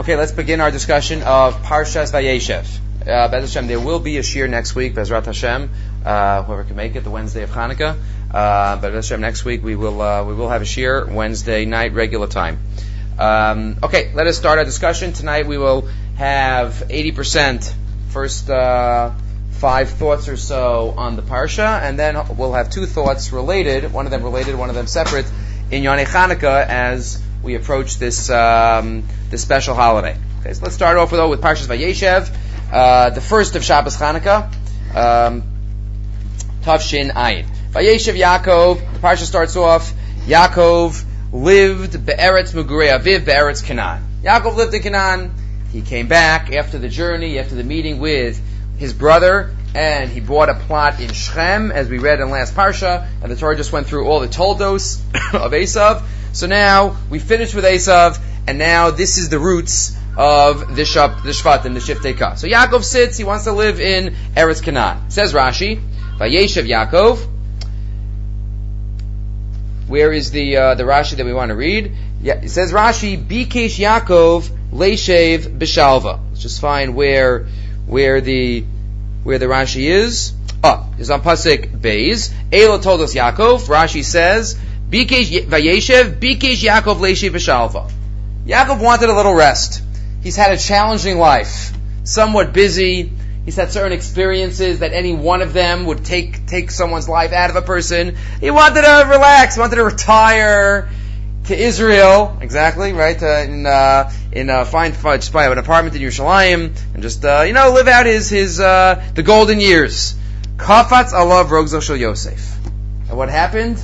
Okay, let's begin our discussion of Parshas Vayeshev. Uh, Bez Hashem, there will be a shir next week, Bezrat Hashem, uh, whoever can make it, the Wednesday of Hanukkah. Uh, but Bez Hashem, next week we will, uh, we will have a shir Wednesday night, regular time. Um, okay, let us start our discussion. Tonight we will have 80% first, uh, five thoughts or so on the Parsha, and then we'll have two thoughts related, one of them related, one of them separate, in Yonei Hanukkah as we approach this um, this special holiday. Okay, so let's start off with, with Parshas Vayeshev, uh, the first of Shabbos Hanukkah, um, Tavshin Ayin. Vayeshev Yaakov. The Parsha starts off. Yaakov lived be'eretz Mugurei Aviv be'eretz Canaan. Yaakov lived in Canaan. He came back after the journey, after the meeting with his brother, and he bought a plot in Shechem, as we read in last Parsha, and the Torah just went through all the toldos of Esav. So now we finished with Esav, and now this is the roots of the Shab, the Shvatim, the Shiftei So Yaakov sits, he wants to live in Eretz Canaan. Says Rashi, Vayeshev Yaakov. Where is the uh, the Rashi that we want to read? Yeah, it says Rashi, Bikesh Yaakov Leishev Bishalva. Let's just find where where the where the Rashi is. Oh, is on Pasik Beis. Ela told us Yaakov. Rashi says, Bikesh Vayeshev, Bikesh Yaakov Leishev Bishalva. Yaakov wanted a little rest. He's had a challenging life, somewhat busy. He's had certain experiences that any one of them would take take someone's life out of a person. He wanted to relax, wanted to retire to Israel, exactly right, uh, in uh, in uh, find just buy an apartment in Yerushalayim and just uh, you know live out his his uh, the golden years. Kafatz alav rogzo shel Yosef. And what happened?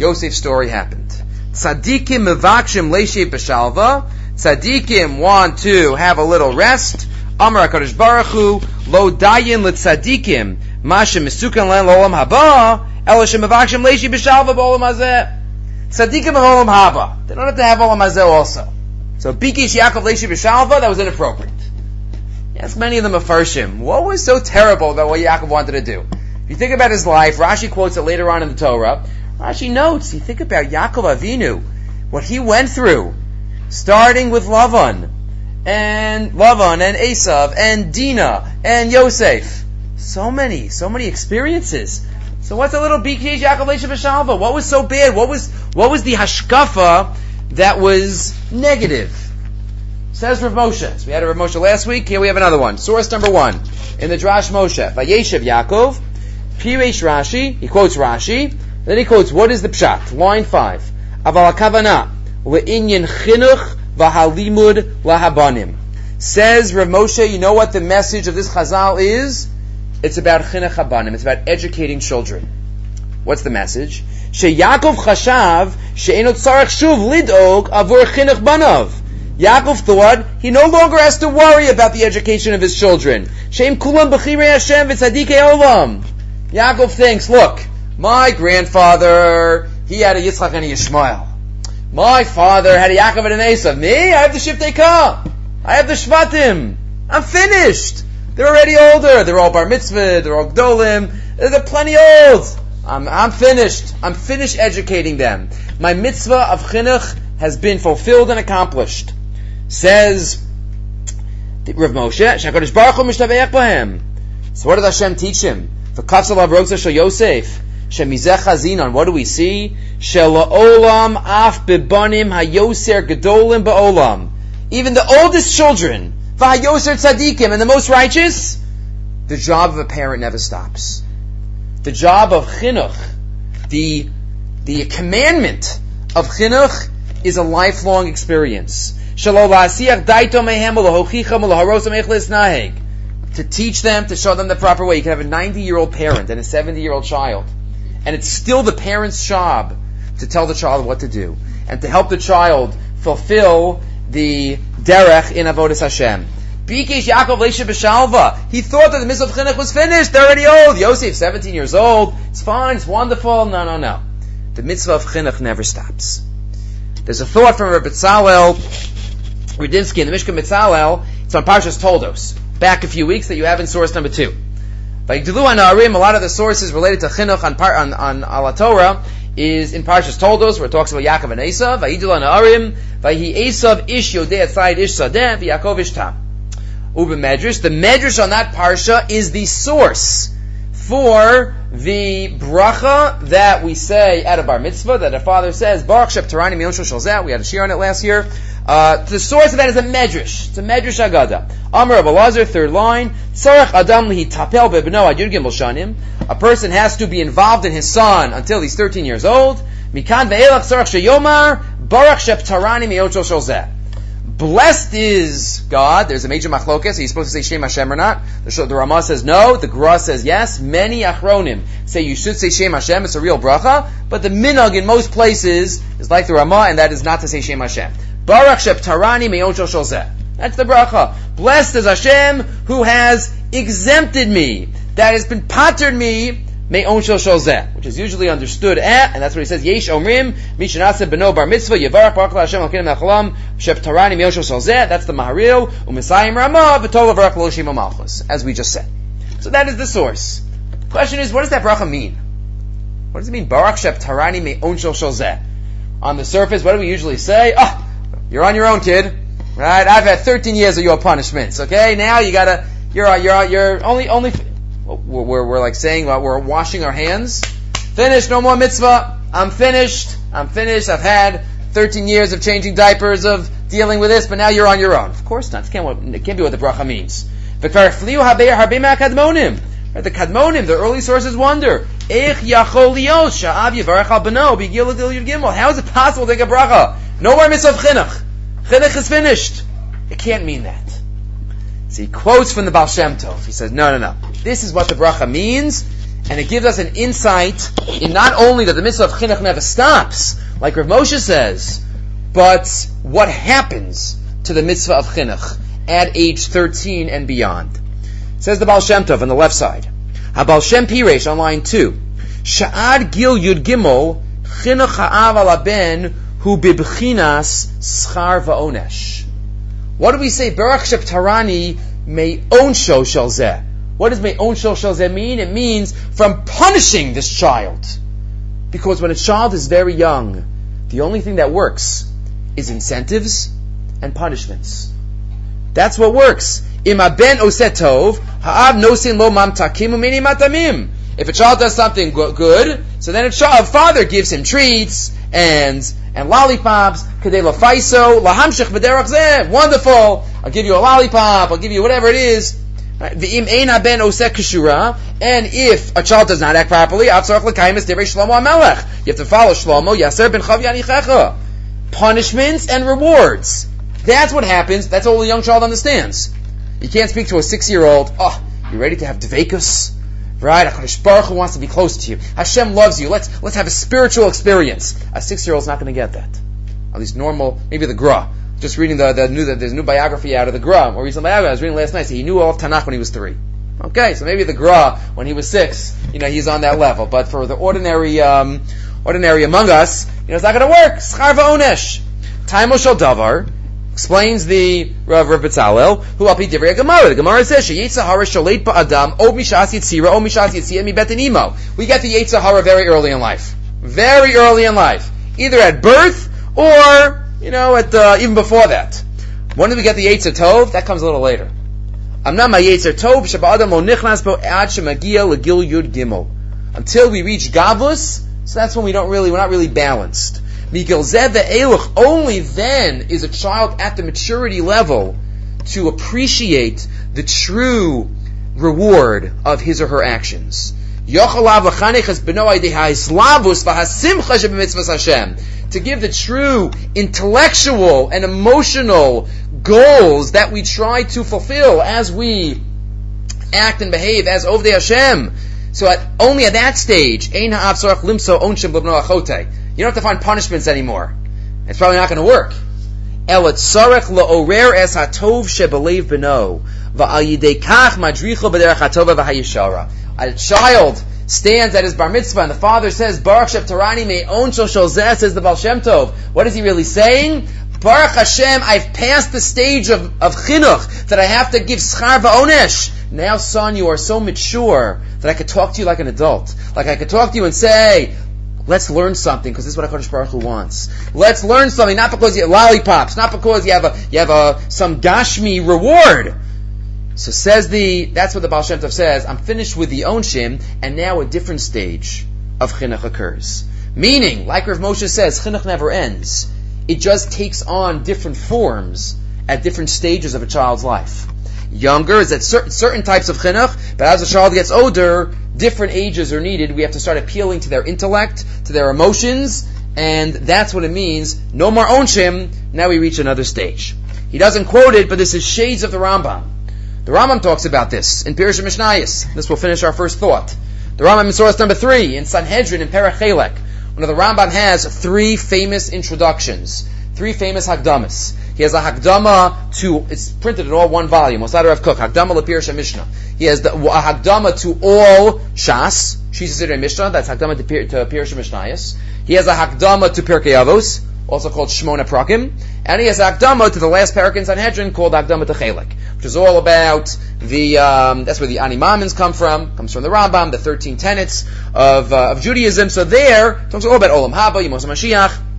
Yosef's story happened. Tzadikim mevakshim leishe b'shalva. Tzadikim want to have a little rest. Amar HaKadosh Baruch Hu, lo dayin l'tzadikim, mashem misukan len lo'olam haba, ela shemavakshim leishi b'shalva b'olam hazeh. Tzadikim olam haba. They don't have to have olam hazeh also. So bikish Yaakov leishi b'shalva, that was inappropriate. Yes, many of them farshim. What was so terrible about what Yaakov wanted to do? If you think about his life, Rashi quotes it later on in the Torah. Rashi notes, you think about Yaakov Avinu, what he went through, starting with Lavan, and Lavan, and Esav, and Dinah, and Yosef. So many, so many experiences. So what's a little BK Yaakov Leisha What was so bad? What was, what was the hashkafa that was negative? Says Rav Moshe. So we had a Rav Moshe last week, here we have another one. Source number one. In the Drash Moshe, Vayeshev Yaakov, Piresh Rashi, he quotes Rashi, then he quotes, what is the pshat? Line 5. Aval kavana le'inyan chinuch v'halimud lahabanim. Says Rav Moshe, you know what the message of this chazal is? It's about chinuch habanim. It's about educating children. What's the message? Sheyakov chashav she'enot tzarech shuv lidog avur chinuch banav. Yaakov thought he no longer has to worry about the education of his children. Sheim kulam b'chirei Hashem v'tzadikei olam. Yaakov thinks, look, my grandfather, he had a Yitzchak and a Yishmael. My father had a Yaakov and an Esav. Me, I have the Shiftei Ka. I have the Shvatim. I'm finished. They're already older. They're all bar mitzvah. They're all gdolim. They're plenty old. I'm, I'm finished. I'm finished educating them. My mitzvah of chinuch has been fulfilled and accomplished. Says The Rav Moshe, Shakadosh Baruch Hu. So what did Hashem teach him? For Katsalav Rogza Shal Yosef. Shemizech Hazinon. What do we see? Shela'olam af bebanim hayoser gedolim ba'olam. Even the oldest children, v'hayoser tzadikim, and the most righteous, the job of a parent never stops. The job of chinuch, the, the commandment of chinuch is a lifelong experience. To teach them, to show them the proper way. You can have a 90 year old parent and a 70 year old child and it's still the parent's job to tell the child what to do and to help the child fulfill the derech in avodas Hashem. Bikish Yaakov Leisha B'Shalva. He thought that the mitzvah of chinuch was finished. They're already old. Yosef, 17 years old. It's fine. It's wonderful. No, no, no. The mitzvah of chinuch never stops. There's a thought from Rabbi Tzalel Rudinsky in the Mishkan Betzalel. It's on Parshas Toldos. Back a few weeks that you have in source number two. Like Anarim, a lot of the sources related to chinuch on, on, on Ala Torah is in Parshas Toldos, where it talks about Yaakov and Esav. Vayidul Arim, Vayi Esav ish Yodei Atzayid ish Sadeh, V'Yaakov ish Tam. Uber Medrash. The Medrash on that Parsha is the source for the bracha that we say at a bar mitzvah, that a father says, Baruch Shep Tarani Miyoshel Shalzat, we had a shir on it last year. Uh, the source of that is a medrash. It's a medrash agada. Amr of Elazar, third line. Adam shanim. A person has to be involved in his son until he's 13 years old. Mikan ve'elach tzarech sheyomar, Baruch Shep Tarani Miyoshel Shalzat. Blessed is God. There's a major machlokas. He's supposed to say Shem Hashem or not. The, the Ramah says no. The Gra says yes. Many achronim say you should say Shem Hashem. It's a real bracha. But the minhag in most places is like the Ramah, and that is not to say Shem Hashem. Barak Shep Tarani Me'on Shol That's the bracha. Blessed is Hashem who has exempted me. That has been patterned me Me'on shel which is usually understood at, and that's what he says, Yesh omrim, mishanase beno bar mitzvah, yevarach baruch Hashem al me'acholam, shep tarani me'on shel that's the Maharil, u'misayim ramah, v'tol avarach loshim malchus, as we just said. So that is the source. Question is, what does that bracha mean? What does it mean, barak shep tarani me'on shel? On the surface, what do we usually say? Oh, you're on your own, kid. Right? I've had 13 years of your punishments, okay? Now you gotta, you're, you're, you're only, only, we're, we're, we're like saying we're washing our hands. Finished, no more mitzvah. I'm finished. I'm finished. I've had 13 years of changing diapers, of dealing with this, but now you're on your own. Of course not. It can't, it can't be what the bracha means. The Kadmonim, the early sources wonder. How is it possible to take a bracha? No more mitzvah chinuch. Chinuch is finished. It can't mean that. So he quotes from the Baal Shem Tov. He says, no, no, no. This is what the bracha means, and it gives us an insight in not only that the mitzvah of chinuch never stops, like Rav Moshe says, but what happens to the mitzvah of chinuch at age 13 and beyond. It says the Baal Shem Tov on the left side. HaBaal Shem Piresh on line 2. Sha'ad gil yud gimel chinuch ha'av al ben hu bibchinas schar va'onesh. What do we say? Baruch Shep Tarani may onsho shalzeh. What does may onsho shalzeh mean? It means from punishing this child. Because when a child is very young, the only thing that works is incentives and punishments. That's what works. Ima ben osetov, ha'av nosin lo matamim. If a child does something good, so then a child, father gives him treats and and lollipops, kadei lafaiso, lahamshich wonderful, I'll give you a lollipop, I'll give you whatever it is. And if a child does not act properly, avtzarach l'kayim es divrei Shlomo HaMelech. You have to follow Shlomo, Yaser ben. Punishments and rewards. That's what happens, that's all a young child understands. You can't speak to a six-year-old, oh, you ready to have dvekus? Right? HaKadosh Baruch Hu wants to be close to you. Hashem loves you. Let's, let's have a spiritual experience. A six-year-old's not going to get that. At least normal, maybe the Gra. Just reading the, the new, the, there's a new biography out of the Gra, or recent biography I was reading last night, so he knew all of Tanakh when he was three. Okay, so maybe the Gra, when he was six, you know, he's on that level. But for the ordinary, um, ordinary among us, you know, it's not going to work. Schar va'onesh. Time shel davar, Explains the Rav Rav Betzalel, who al divrei Gemara. The Gemara says she sheyitzahara shaleit ba'adam o mishas yitzira o mishas yitzia mi betanimo. We get the yitzahara very early in life, very early in life, either at birth or you know at uh, even before that. When do we get the yitzah tov? That comes a little later. Amnam yitzah tov shabadam lo nichnas bo ad shemagia legil yud gimel. Until we reach gavus, so that's when we don't really we're not really balanced. Only then is a child at the maturity level to appreciate the true reward of his or her actions. To give the true intellectual and emotional goals that we try to fulfill as we act and behave as Ovdei Hashem. So at, only at that stage, you don't have to find punishments anymore. It's probably not going to work. A child stands at his bar mitzvah and the father says, Baruch Shep Tarani me on says the Baal Shem Tov. What is he really saying? Baruch Hashem, I've passed the stage of, of chinuch that I have to give schar va'onesh. Now, son, you are so mature that I could talk to you like an adult. Like I could talk to you and say, Let's learn something because this is what HaKadosh Baruch Hu wants. Let's learn something, not because you have lollipops, not because you have a, you have a, some Gashmi reward. So says the, that's what the Baal Shem Tov says, I'm finished with the Onshim, and now a different stage of Chinuch occurs. Meaning, like Rav Moshe says, Chinuch never ends. It just takes on different forms at different stages of a child's life. Younger is at certain, certain types of chinuch, but as a child gets older, different ages are needed. We have to start appealing to their intellect, to their emotions, and that's what it means. No more onshim. Now we reach another stage. He doesn't quote it, but this is shades of the Rambam. The Rambam talks about this in Pirush Mishnayis. This will finish our first thought. The Rambam in source number three in Sanhedrin in Perachelek. One of the Rambam has three famous introductions, three famous hagdamas. He has a Hakdama to, it's printed in all one volume, Mossad Rav Kook, Hakdama Lepir Mishnah. He has the, a Hagdama to all Shas, Shisa Mishnah, that's Hakdama to, to Pirsha Mishnayos. He has a Hakdama to Pirkei Avos, also called Shmona Prakim, and he has a Hagdama to the last parak in Sanhedrin called Hagdama to Chelek, which is all about the, um, that's where the Animamins come from, comes from the Rambam, the 13 tenets of, uh, of Judaism. So there, talks all about Olam Haba, Yemos Mashiach,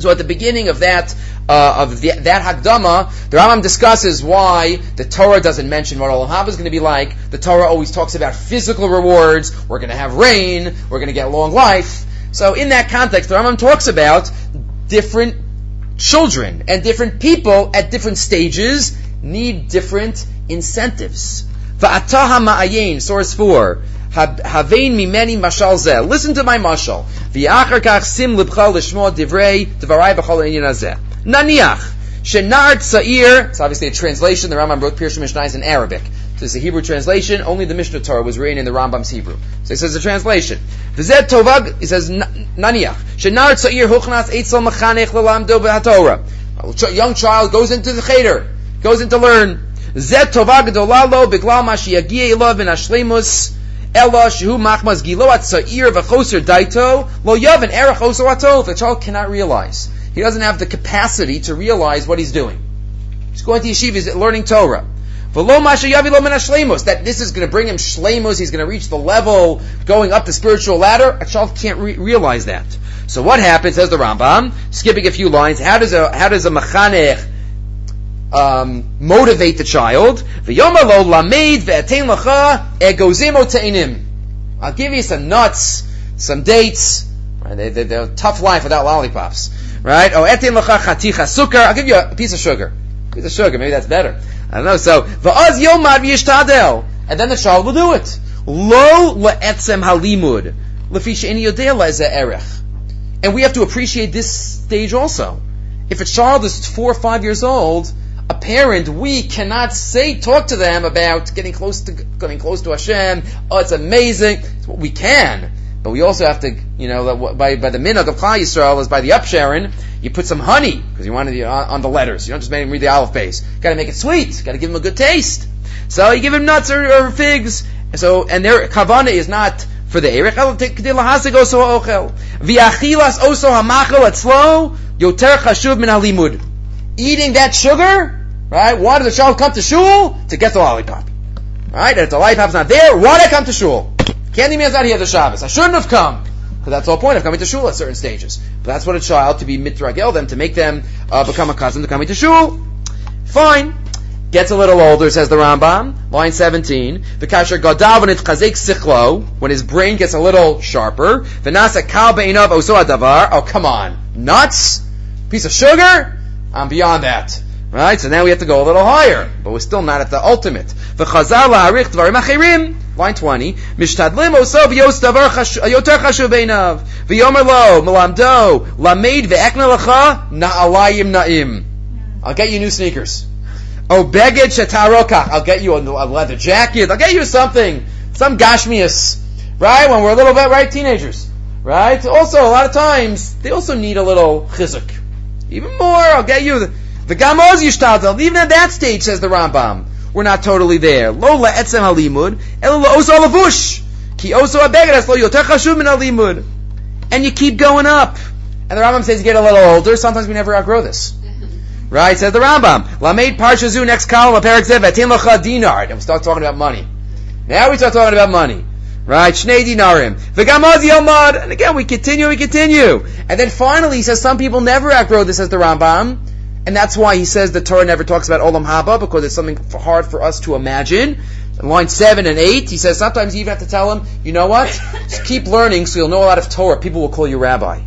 so at the beginning of that uh, of the, that Hagdama, the Rambam discusses why the Torah doesn't mention what Olam Haba is going to be like. The Torah always talks about physical rewards. We're going to have rain. We're going to get long life. So in that context, the Rambam talks about different children and different people at different stages need different incentives. Source 4. Havein mimeni mashal zeh. Listen to my mashal. V'achar kach sim libcha lishmo divrei dvarai b'chol inyan hazeh. Naniach. Shenar Tzair, it's obviously a translation, the Rambam wrote Pirsha Mishnah in Arabic. So it's a Hebrew translation, only the Mishnah Torah was written in the Rambam's Hebrew. So he says a translation. V'zet tovag, he says, Naniach. Shenar Tzair huchnas eitzel mechanech lelamdo b'hatorah. A young child goes into the cheder, goes in to learn. Zet tovag dolalo biglal mashi yagia ilav in ashlemus. Ella shehu machmas gilo at sa'ir v'choser daito lo yavin erech oso atov. The child cannot realize. He doesn't have the capacity to realize what he's doing. He's going to yeshiva, he's learning Torah. V'lo masha yavi lo min That this is going to bring him shleimos. He's going to reach the level going up the spiritual ladder. A child can't re- realize that. So what happens? Says the Rambam, skipping a few lines. How does a how does a machanech um, motivate the child. I'll give you some nuts, some dates. Right? They, they, they're a tough life without lollipops. Right? Oh. I'll give you a piece of sugar. A piece of sugar. Maybe that's better. I don't know. So. And then the child will do it. And we have to appreciate this stage also. If a child is four or five years old, a parent, we cannot say, talk to them about getting close to, getting close to Hashem. Oh, it's amazing. We can. But we also have to, you know, by, by the minhag of Klal Yisrael is by the upsherin, you put some honey, because you want to, on, uh, on the letters. You don't just make him read the aleph beis. Gotta make it sweet. Gotta give him a good taste. So you give him nuts or, or figs. So, and their kavana is not for the ochel. V'achilas oso hamachel etzlo, yoter chashuv min halimud. Eating that sugar Right? Why does the child come to shul? To get the lollipop. Right? And if the lollipop's not there, why did I come to shul? Candy man's not here the Shabbos. I shouldn't have come. Because that's the whole point of coming to shul at certain stages. But that's what a child, to be mitragel them, to make them uh, become accustomed to coming to shul. Fine. Gets a little older, says the Rambam, line 17. The kasher gadal when it's chazek sichlo, when his brain gets a little sharper. V'nasa kal be'inav oso adavar. Oh, come on. Nuts? Piece of sugar? I'm beyond that. Right? So now we have to go a little higher, but we're still not at the ultimate. V'chazal la'arich dvarim achirim. Line 20. Mishtadlim oso v'yos davar yoter. V'yomer lo, melamdo, lamed ve'ekna lecha, na'alayim na'im. I'll get you new sneakers. Oh, beged shetarokach. I'll get you a, a leather jacket. I'll get you something. Some gashmias. Right? When we're a little bit, right? Teenagers. Right? Also, a lot of times, they also need a little chizuk. Even more, I'll get you the, the gamoz yishtadel. Even at that stage, says the Rambam, we're not totally there. Lo le'etzem halimud, elo oso lavush. Ki oso abegeres lo yoter chashuv min halimud. And you keep going up. And the Rambam says you get a little older. Sometimes we never outgrow this. Right? Says the Rambam. Lamed parshazu next column of parak zev etin locha dinar. And we start talking about money. Now we start talking about money. Right? Shnei dinarim. V'gamad yomad. And again, we continue, we continue. And then finally, he says some people never outgrow this says the Rambam. And that's why he says the Torah never talks about Olam Haba, because it's something hard for us to imagine. In line 7 and 8, he says sometimes you even have to tell him, you know what? Just keep learning so you'll know a lot of Torah. People will call you rabbi.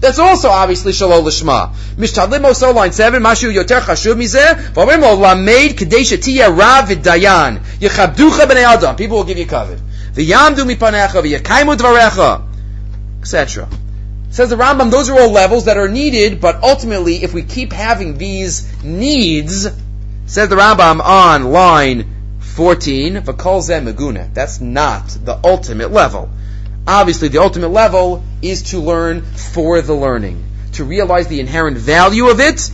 That's also obviously shalol lishma. Mishtadlim also line seven. Mashu yoter chashuv mizeh. V'omrim lo lamed kadei shetiya rav v'dayan. Yechabducha b'nei adam. People will give you covet. V'yamdu mipanecha v'yakaimu dvarecha. Etc. Says the Rambam, those are all levels that are needed, but ultimately, if we keep having these needs, says the Rambam on line 14, v'kol zeh meguna. That's not the ultimate level. Obviously, the ultimate level is to learn for the learning, to realize the inherent value of it,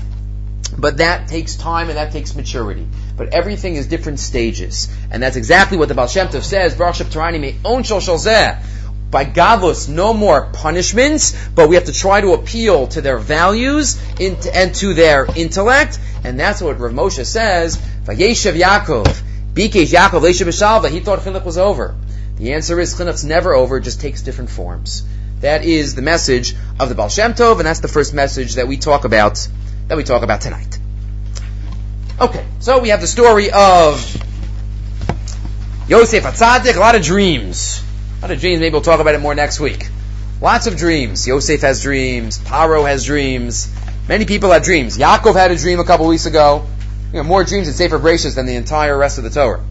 but that takes time and that takes maturity. But everything is different stages. And that's exactly what the Baal Shem Tov says, Baruch Shem Tarani me on by Gavos, no more punishments, but we have to try to appeal to their values and to their intellect, and that's what Rav Moshe says, Vayeshev Yaakov, Bikesh Yaakov, Leishav he thought Chinuch was over. The answer is chinuch's never over, it just takes different forms. That is the message of the Baal Shem Tov, and that's the first message that we talk about that we talk about tonight. Okay, so we have the story of Yosef Atzadik, a lot of dreams. A lot of dreams, maybe we'll talk about it more next week. Lots of dreams. Yosef has dreams, Paro has dreams, many people have dreams. Yaakov had a dream a couple weeks ago. You know, more dreams and Sefer Bereshis than the entire rest of the Torah.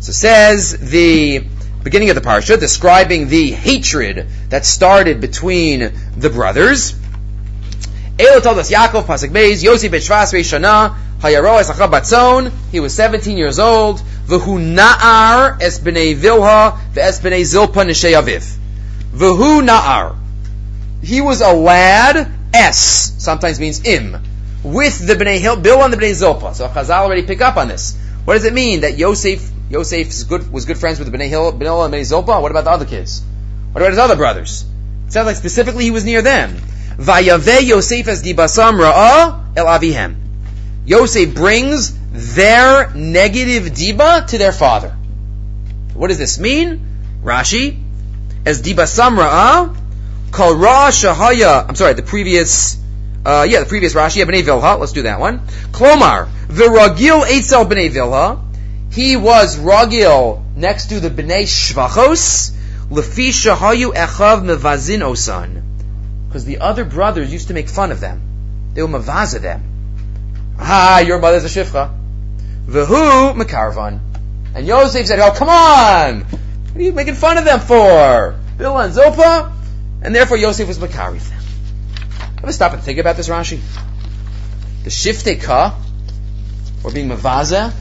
So says the beginning of the parsha, describing the hatred that started between the brothers. Elo told us Yaakov pasuk beis Yosef batzon. He was 17 years old. V'hu na'ar es b'nei vilha ve'es b'nei zilpa nishei aviv. V'hu na'ar. He was a lad. Es sometimes means im with the b'nei Bilha and the b'nei Zilpa. So Chazal already pick up on this. What does it mean that Yosef Yosef good, was good friends with Hill, Bnei and Bnei Zilpa. What about the other kids? What about his other brothers? It sounds like specifically he was near them. Vayave Yosef as dibasam ra'ah uh, el avihem. Yosef brings their negative diba to their father. What does this mean? Rashi, as dibasam ra'ah, kol ra shahaya, I'm sorry, the previous, uh, yeah, the previous Rashi, Bnei Vilha, let's do that one. Klomar, v'ragil eitzel Bnei Vilha, he was ragil next to the Bnei Shvachos, lefi shahayu echav mevazin osan. Because the other brothers used to make fun of them. They were mavaza them. Ah, your mother's a shifcha. Vehu mekarvan. And Yosef said, oh, come on! What are you making fun of them for? Bill and Zopa? And therefore Yosef was makari them. Ever stop and think about this, Rashi? The shifte ka, or being mavaza,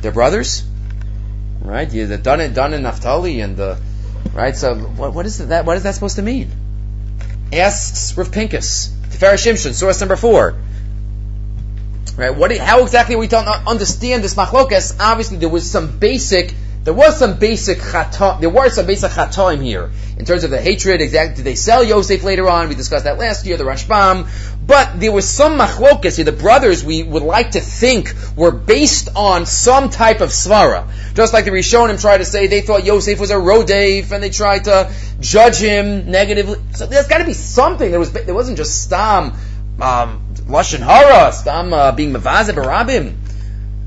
they're brothers, right? Yeah, the Dan and Dan and Naphtali and the right. So what, what is that? What is that supposed to mean? Asks Rav Pinkus, Tiferet Shimshon, source number four. Right? What? How exactly we don't understand this machlokas? Obviously, there was some basic there was some basic chata, there were some basic chataim here in terms of the hatred. Exactly, did they sell Yosef later on? We discussed that last year, the Rashbam. But there was some machlokas. here. The brothers we would like to think were based on some type of svara. Just like the Rishonim tried to say they thought Yosef was a rodef and they tried to judge him negatively. So there's got to be something. There was there wasn't just stam um, lashon hara, stam uh, being mavazeh barabim.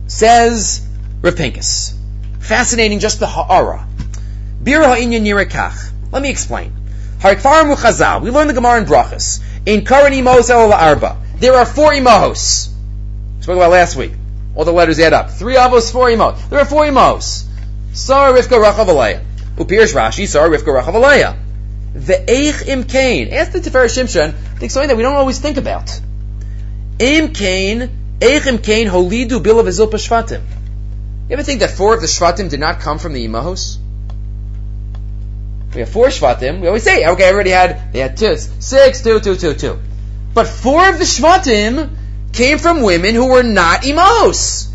Says Rav Pinkus. Fascinating, just the ha'ara. Bir ha'inyan yirekach. Let me explain. Harikfar muchazal. We learned the Gemara in Brachas. In Karan imos el arba. There are four imos. We spoke about last week. All the letters add up. Three avos, four imos. There are four imos. Sarah Rivka Rachav Aleya. Upirish Rashi, Sarah Rivka Rachav Aleya. The Eich Im Kain. Ask the Tiferet Shimshon. Think something that we don't always think about. Im Kain, Eich Im Kain, Holidu Bilav Ezil Shvatim. You ever think that four of the Shvatim did not come from the Imahos? We have four Shvatim. We always say, okay, already had, they had two, six, two, two, two, two. But four of the Shvatim came from women who were not Imahos.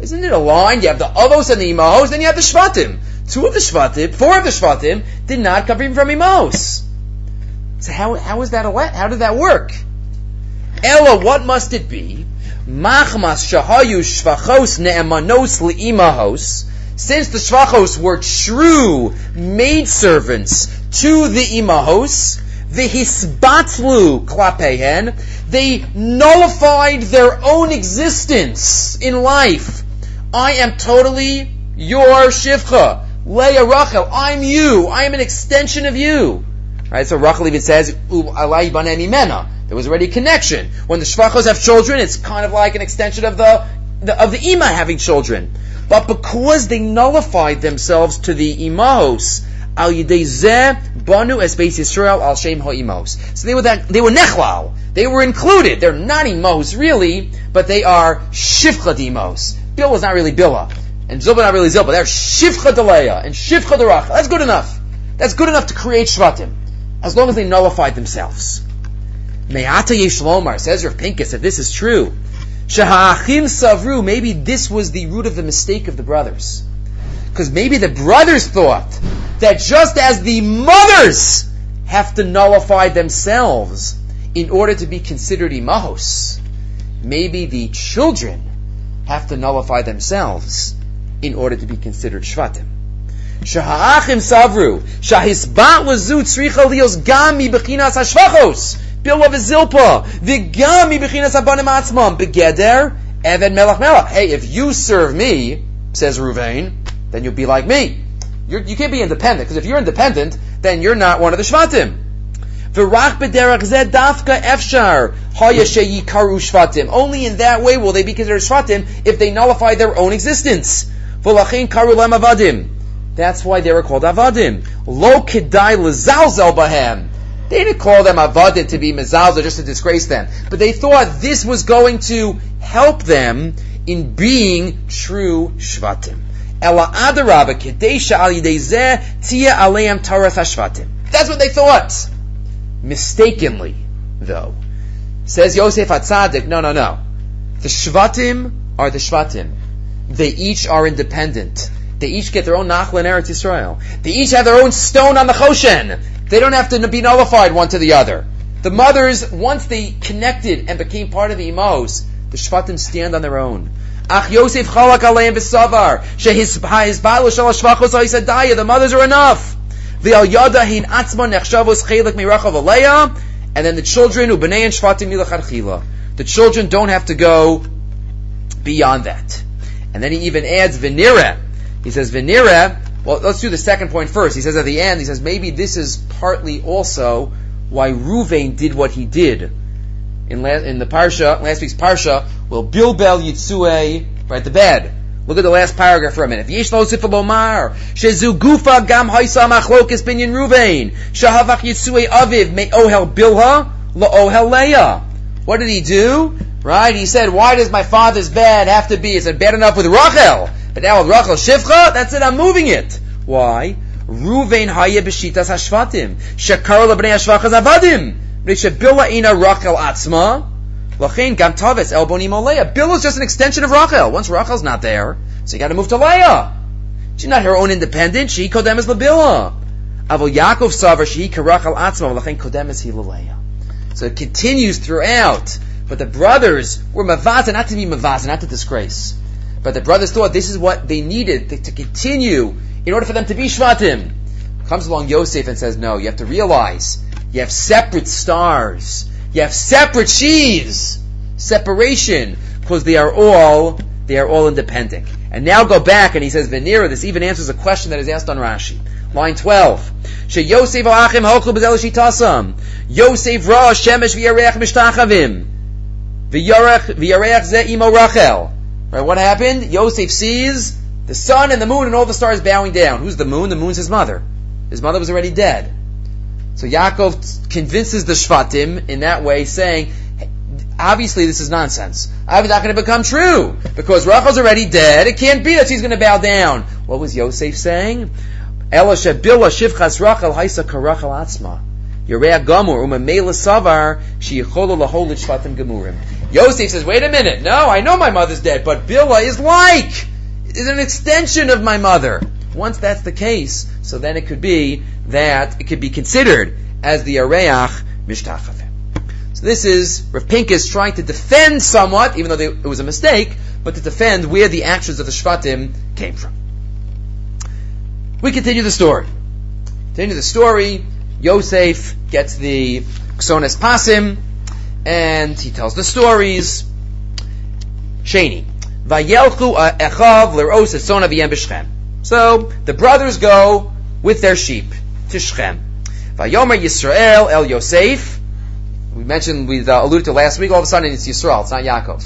Isn't it a line? You have the Avos and the Imahos, then you have the Shvatim. Two of the Shvatim, four of the Shvatim did not come from Imahos. So how, how is that a, how did that work? Ella, what must it be? Machmas shahayu shvachos ne'emanos li'imahos, since the Shvachos were true maidservants to the Imahos, the Hisbatlu klapehen, they nullified their own existence in life. I am totally your Shivcha. Leah Rachel, I'm you. I am an extension of you. Right? So Rachel even says. There was already a connection. When the Shvachos have children, it's kind of like an extension of the, the of the Ima having children. But because they nullified themselves to the Imahos, al yidei banu es Beis Yisrael al shem ha'imahos. So they were that, they were nechlal. They were included. They're not imahos really, but they are shivcha imahos. Bill was not really Billah. And Zilpa not really Zilpa. They're shivcha deleya and shivcha derach. That's good enough. That's good enough to create shvatim. As long as they nullified themselves. Me'ata Yeshlomar, says Rav Pinkus, if this is true, Shahachim Savru, maybe this was the root of the mistake of the brothers. Because maybe the brothers thought that just as the mothers have to nullify themselves in order to be considered imahos, maybe the children have to nullify themselves in order to be considered shvatim. Shahachim savru, shahisbat lazu tzricha lios gami bechinas hashvachos. Bill of Zilpa, Vigami Bechinas Abanim Atzmam, Begeder, Evan Melach Melach. Hey, if you serve me, says Ruvain, then you'll be like me. You're, you can not be independent, because if you're independent, then you're not one of the shvatim. Only in that way will they be considered shvatim if they nullify their own existence. V'lachin karu lem avadim. That's why they were called avadim. Lo kedai lezalzel bahem. They didn't call them avadim to be mezalza just to disgrace them, but they thought this was going to help them in being true shvatim. Ela adarabba kedesha al tia aleim taras hashvatim. That's what they thought. Mistakenly, though. Says Yosef Atzadik, no, no, no. The shvatim are the shvatim. They each are independent. They each get their own nachla in Eretz Yisrael. They each have their own stone on the choshen. They don't have to be nullified one to the other. The mothers, once they connected and became part of the imos, the shvatim stand on their own. Ach Yosef chalak aleim b'savar shehizbalu shal shvachos ha'yisadaya. The mothers are enough. V'al yada hin atzma nechshavos chelik mirachav aleya. And then the children b'nei and shvatim milacharchila. The children don't have to go beyond that. And then he even adds v'nira. He says v'nira well, let's do the second point first. He says at the end, he says maybe this is partly also why Ruvain did what he did. In, la- in the parsha, last week's parsha, well, Bilbel Yitzue, right, the bed. Look at the last paragraph for a minute. Yesh lo sifah bomar, shezu gufa gam haisa machlokes binyan Ruvain, shahavach Yitzue aviv me ohel bilha, lo ohel leah. What did he do? Right? He said, why does my father's bed have to be, is it bad enough with Rachel? But now with Rachel Shivcha, that's it, I'm moving it. Why? Ruvain haya b'shitas hashvatim. Shekar lebnei hashvachas avadim. B'shebila ina Rachel atzma. Lachain gam tavis el bonim. Bilah is just an extension of Rachel. Once Rachel's not there, so you got to move to Leah. She's not her own independent. She kodem is Labila. Avol Yaakov savar she karachel atzma. Lachain kodem is he Leah. So it continues throughout. But the brothers were mavata, not to be mavata, not to disgrace. But the brothers thought this is what they needed to, to continue in order for them to be Shvatim. Comes along Yosef and says, no, you have to realize you have separate stars. You have separate sheaves. Separation. Because they are all, they are all independent. And now go back and he says, Venera, this even answers a question that is asked on Rashi. Line 12. She Yosef Achim Hoklu Shitasam. Yosef Ra Shemesh V'Yareach Mishtachavim. V'Yareach V'Yareach Ze Imo Rachel. Right? What happened? Yosef sees the sun and the moon and all the stars bowing down. Who's the moon? The moon's his mother. His mother was already dead. So Yaakov convinces the Shvatim in that way, saying, obviously this is nonsense. I'm not going to become true because Rachel's already dead. It can't be that she's going to bow down. What was Yosef saying? Ela shebila shivchas Rachel haisa karachel atzma. Yerei gamur umamela savar sheyicholo laholit shvatim gemurim. Yosef says, wait a minute, no, I know my mother's dead, but Bilhah is like, is an extension of my mother. Once that's the case, so then it could be that it could be considered as the Areach Mishtachave. So this is Rav Pinkus trying to defend somewhat, even though they, it was a mistake, but to defend where the actions of the Shvatim came from. We continue the story. Continue the story. Yosef gets the Ksones Pasim, and he tells the stories. Shani. Vayelchu echav leros esona v'yem b'Shchem. So, the brothers go with their sheep to Shechem. Vayomer Yisrael el Yosef. We mentioned, we uh, alluded to last week, all of a sudden it's Yisrael, it's not Yaakov.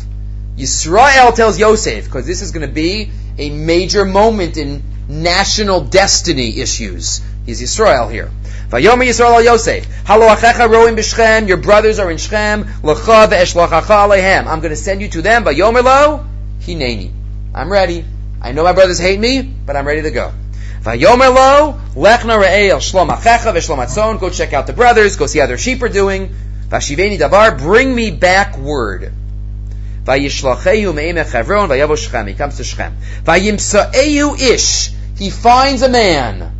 Yisrael tells Yosef, because this is going to be a major moment in national destiny issues. He's Yisrael here. Vayomer Yisrael Yosef. Halo achecha roim b'Shchem. Your brothers are in ve'eshlachacha alehem. I'm going to send you to them. Vayomer lo hineni. I'm ready. I know my brothers hate me, but I'm ready to go. Vayomer lo lechna re'el shlom achecha ve'shlom atzon. Go check out the brothers. Go see how their sheep are doing. Vashiveni davar. Bring me back word. Vayavo. He comes to Shechem. Ish. He finds a man.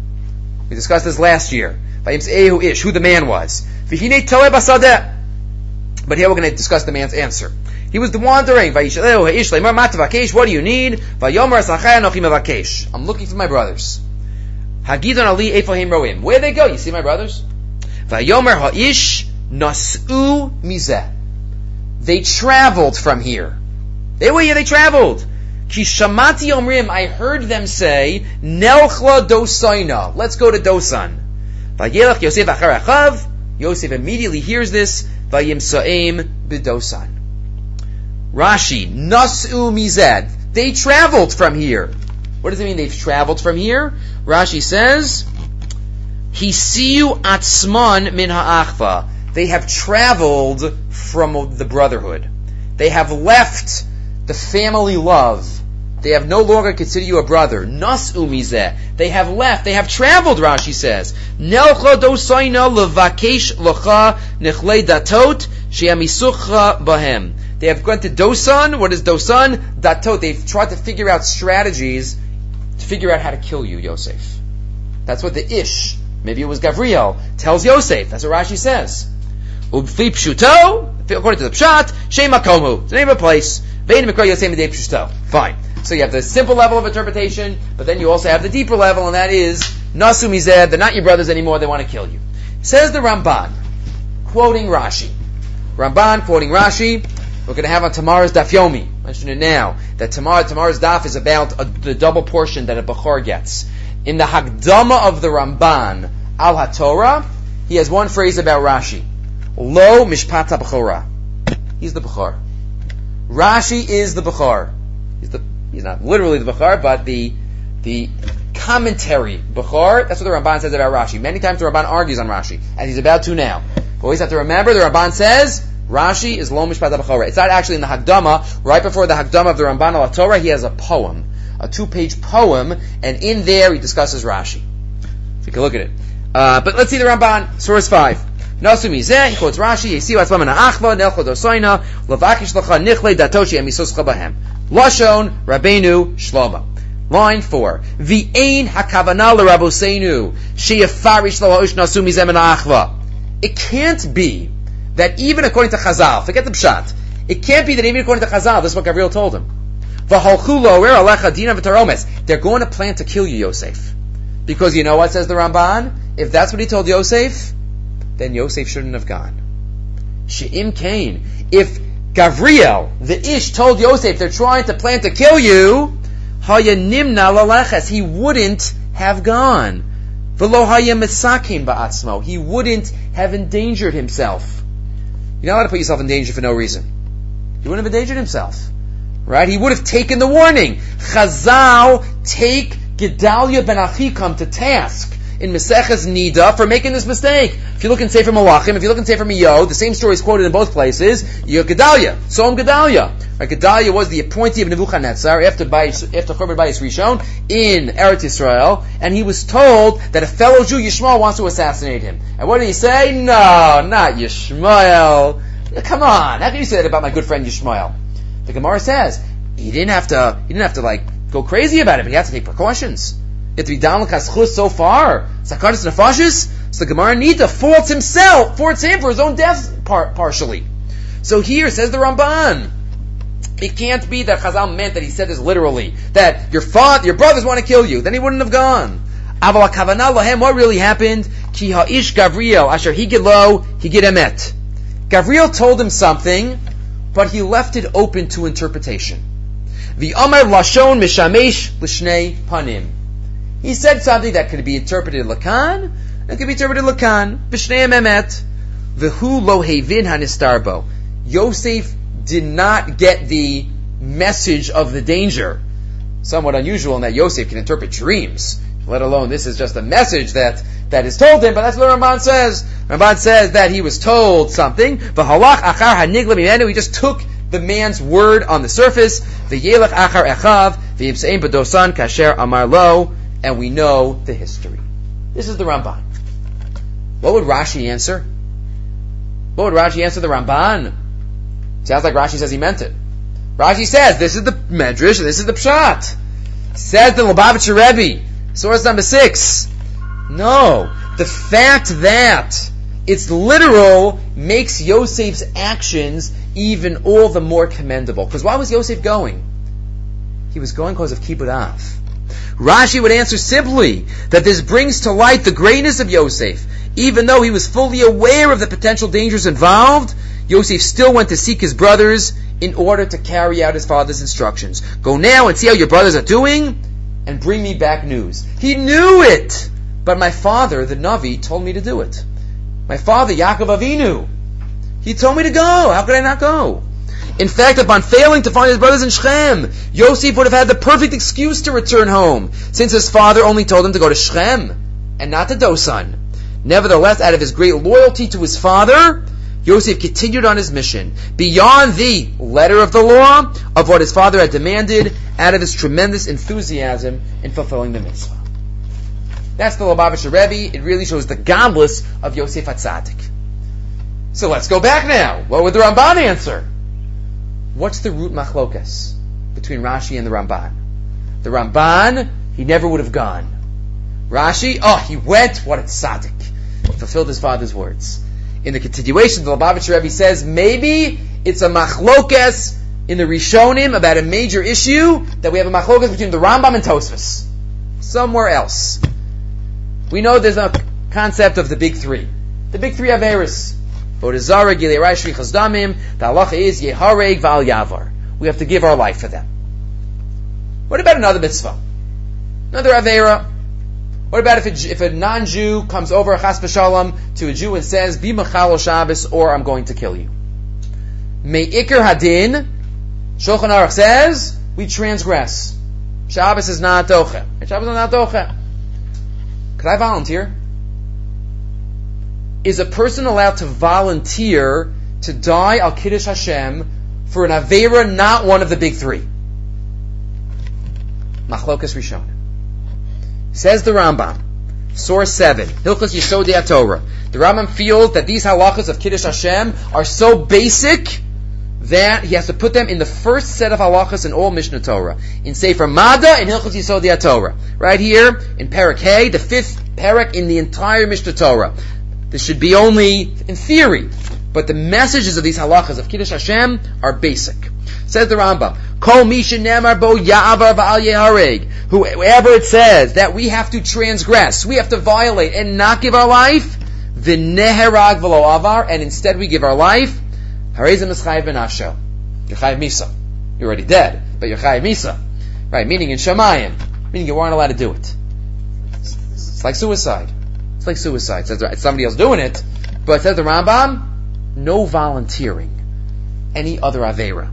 We discussed this last year. Ish. Who the man was. V'hine toeh basadeh. But here we're going to discuss the man's answer. He was wandering. What do you need? I'm looking for my brothers. Where they go? You see my brothers? Nas'u mizeh. They traveled from here. They were here, they traveled. Kishamati omrim, I heard them say, Nelchla dosaina. Let's go to Dosan. Vayelach Yosef achar achav. Yosef immediately hears this. Vayim sa'im b'dosan. Rashi, nas'u mized. They traveled from here. What does it mean they've traveled from here? Rashi says, Hisiu atzman min ha'achva. They have traveled from the brotherhood. They have left the family love. They have no longer considered you a brother. Nas umizeh. They have left. They have traveled, Rashi says. Nelcha dosaina levakesh locha nechle datot she'amisucha bahem. They have gone to Dosan. What is Dosan? Datot. They've tried to figure out strategies to figure out how to kill you, Yosef. That's what the Ish, maybe it was Gabriel tells Yosef. That's what Rashi says. Pshuto, according to the pshat, shema komu. It's the name of a place. Vein mikra yosem pshuto. Fine. So you have the simple level of interpretation, but then you also have the deeper level, and that is nasu mized. They're not your brothers anymore. They want to kill you. Says the Ramban, quoting Rashi. Ramban quoting Rashi. We're going to have on tomorrow's daf yomi. Mention it now that tomorrow tomorrow's daf is about a, the double portion that a bachar gets. In the Hagdama of the Ramban al HaTorah, he has one phrase about Rashi. Lo mishpat b'chora. He's the Bechar. Rashi is the Bechar. He's the he's not literally the Bechar, but the the commentary Bechar. That's what the Ramban says about Rashi. Many times the Ramban argues on Rashi, and he's about to now. Always have to remember the Ramban says Rashi is Lo mishpat b'chora. It's not actually in the Hagdama. Right before the Hagdama of the Ramban al Torah, he has a poem, a two-page poem, and in there he discusses Rashi. You can look at it. Uh, but let's see the Ramban, source five. Nasu mizeh, he quotes Rashi, Yesiu atzvam an achva, nelcho dosoina, levakish lecha nichle datoshi emisos bahem. Lashon, Rabbeinu, Shlomo. Line four. V'ein hakavana l'raboseinu, sheyafarish lo ha'ush nasu mizeh an achva. It can't be that even according to Chazal, forget the pshat, it can't be that even according to Chazal, this is what Gabriel told him. They're going to plan to kill you, Yosef. Because you know what says the Ramban? If that's what he told Yosef, then Yosef shouldn't have gone. She'im Cain. If Gavriel, the Ish, told Yosef they're trying to plan to kill you, he wouldn't have gone. Velo Haya Misakim Ba'atzmo, he wouldn't have endangered himself. You're not allowed to put yourself in danger for no reason. He wouldn't have endangered himself. Right? He would have taken the warning. Chazal, take Gedalia ben Achikam to task in Meseches Nida for making this mistake. If you look in Sefer Malachim, if you look in Sefer Miyod, the same story is quoted in both places. You have Gedalia, Tzom Gedalia. Right, Gedalia was the appointee of Nebuchadnezzar after Bayis, after Churban Bayis Rishon in Eretz Yisrael, and he was told that a fellow Jew Yishmael wants to assassinate him. And what did he say? No, not Yishmael. Come on, how can you say that about my good friend Yishmael? The Gemara says he didn't have to. He didn't have to like go crazy about it, but he had to take precautions. You have to be down kaschus so far. Sakaris nefashis. So the Gemara Nida faults himself, faults him for his own death par- partially. So here says the Ramban. It can't be that Chazal meant that he said this literally. That your father, your brothers want to kill you. Then he wouldn't have gone. Aval kavana lohem, what really happened? Ki ha'ish Gavriel, asher higid lo, higid emet. Gavriel told him something, but he left it open to interpretation. The Amar Lashon Mishamesh Lishnei Panim. He said something that could be interpreted lakan, and could be interpreted lakan. Vishnei emet. V'hu lo hevin hanistarbo. Yosef did not get the message of the danger. Somewhat unusual in that Yosef can interpret dreams, let alone this is just a message that, that is told him, but that's what Ramban says. Ramban says that he was told something. V'halach achar hanigla mimenu. He just took the man's word on the surface. V'yelech achar echav. V'yimseim b'dosan kasher amar lo. And we know the history. This is the Ramban. What would Rashi answer? What would Rashi answer the Ramban? Sounds like Rashi says he meant it. Rashi says, this is the Medrash, this is the Pshat. Says the Lubavitcher Rebbe, source number six. No. The fact that it's literal makes Yosef's actions even all the more commendable. Because why was Yosef going? He was going because of Kibbud Av. Rashi would answer simply that this brings to light the greatness of Yosef. Even though he was fully aware of the potential dangers involved, Yosef still went to seek his brothers in order to carry out his father's instructions. Go now and see how your brothers are doing, and bring me back news. He knew it! But my father, the Navi, told me to do it. My father, Yaakov Avinu, he told me to go. How could I not go? In fact, upon failing to find his brothers in Shechem, Yosef would have had the perfect excuse to return home, since his father only told him to go to Shechem and not to Dosan. Nevertheless, out of his great loyalty to his father, Yosef continued on his mission beyond the letter of the law of what his father had demanded out of his tremendous enthusiasm in fulfilling the mitzvah. That's the Lubavitcher Rebbe. It really shows the gadlus of Yosef Atzadik. So let's go back now. What would the Ramban answer? What's the root machlokas between Rashi and the Ramban? The Ramban, he never would have gone. Rashi, oh, he went, what a tzaddik. He fulfilled his father's words in the continuation, the Lubavitcher Rebbe says maybe it's a machlokes in the Rishonim about a major issue that we have a machlokes between the Rambam and Tosfos. Somewhere else. We know there's a concept of the big three. The big three Averis. The halacha is Yehareg, Val Yavar. We have to give our life for them. What about another mitzvah? Another Avera. What about if a, if a non-Jew comes over chas to a Jew and says, "Be machal Shabbos, or I'm going to kill you"? Me'ikr hadin, Shulchan Aruch says we transgress. Shabbos is not doche. Shabbos is not doche. Could I volunteer? Is a person allowed to volunteer to die al kiddush Hashem for an avera not one of the big three? Machlokas Rishon. Says the Rambam, source 7, Hilchas Yisodei Torah. The Rambam feels that these halachas of Kiddush Hashem are so basic that he has to put them in the first set of halachas in all Mishnah Torah. In Sefer Mada and Hilchas Yisodei Torah. Right here, in Parak Hay, the fifth parak in the entire Mishnah Torah. This should be only in theory, but the messages of these halachas of Kiddush Hashem are basic. Says the Rambam, Kol bo ya'avar v'al yehareg. Whoever it says that we have to transgress, we have to violate and not give our life, v'neherag v'lo avar, and instead we give our life, harezim eschayiv v'nafsho. You're chayiv misa. You're already dead, but you're chayiv misa. Right, meaning in Shemayim, meaning you weren't allowed to do it. It's like suicide. Like suicide. It's somebody else doing it, but says the Rambam, no volunteering. Any other Avera.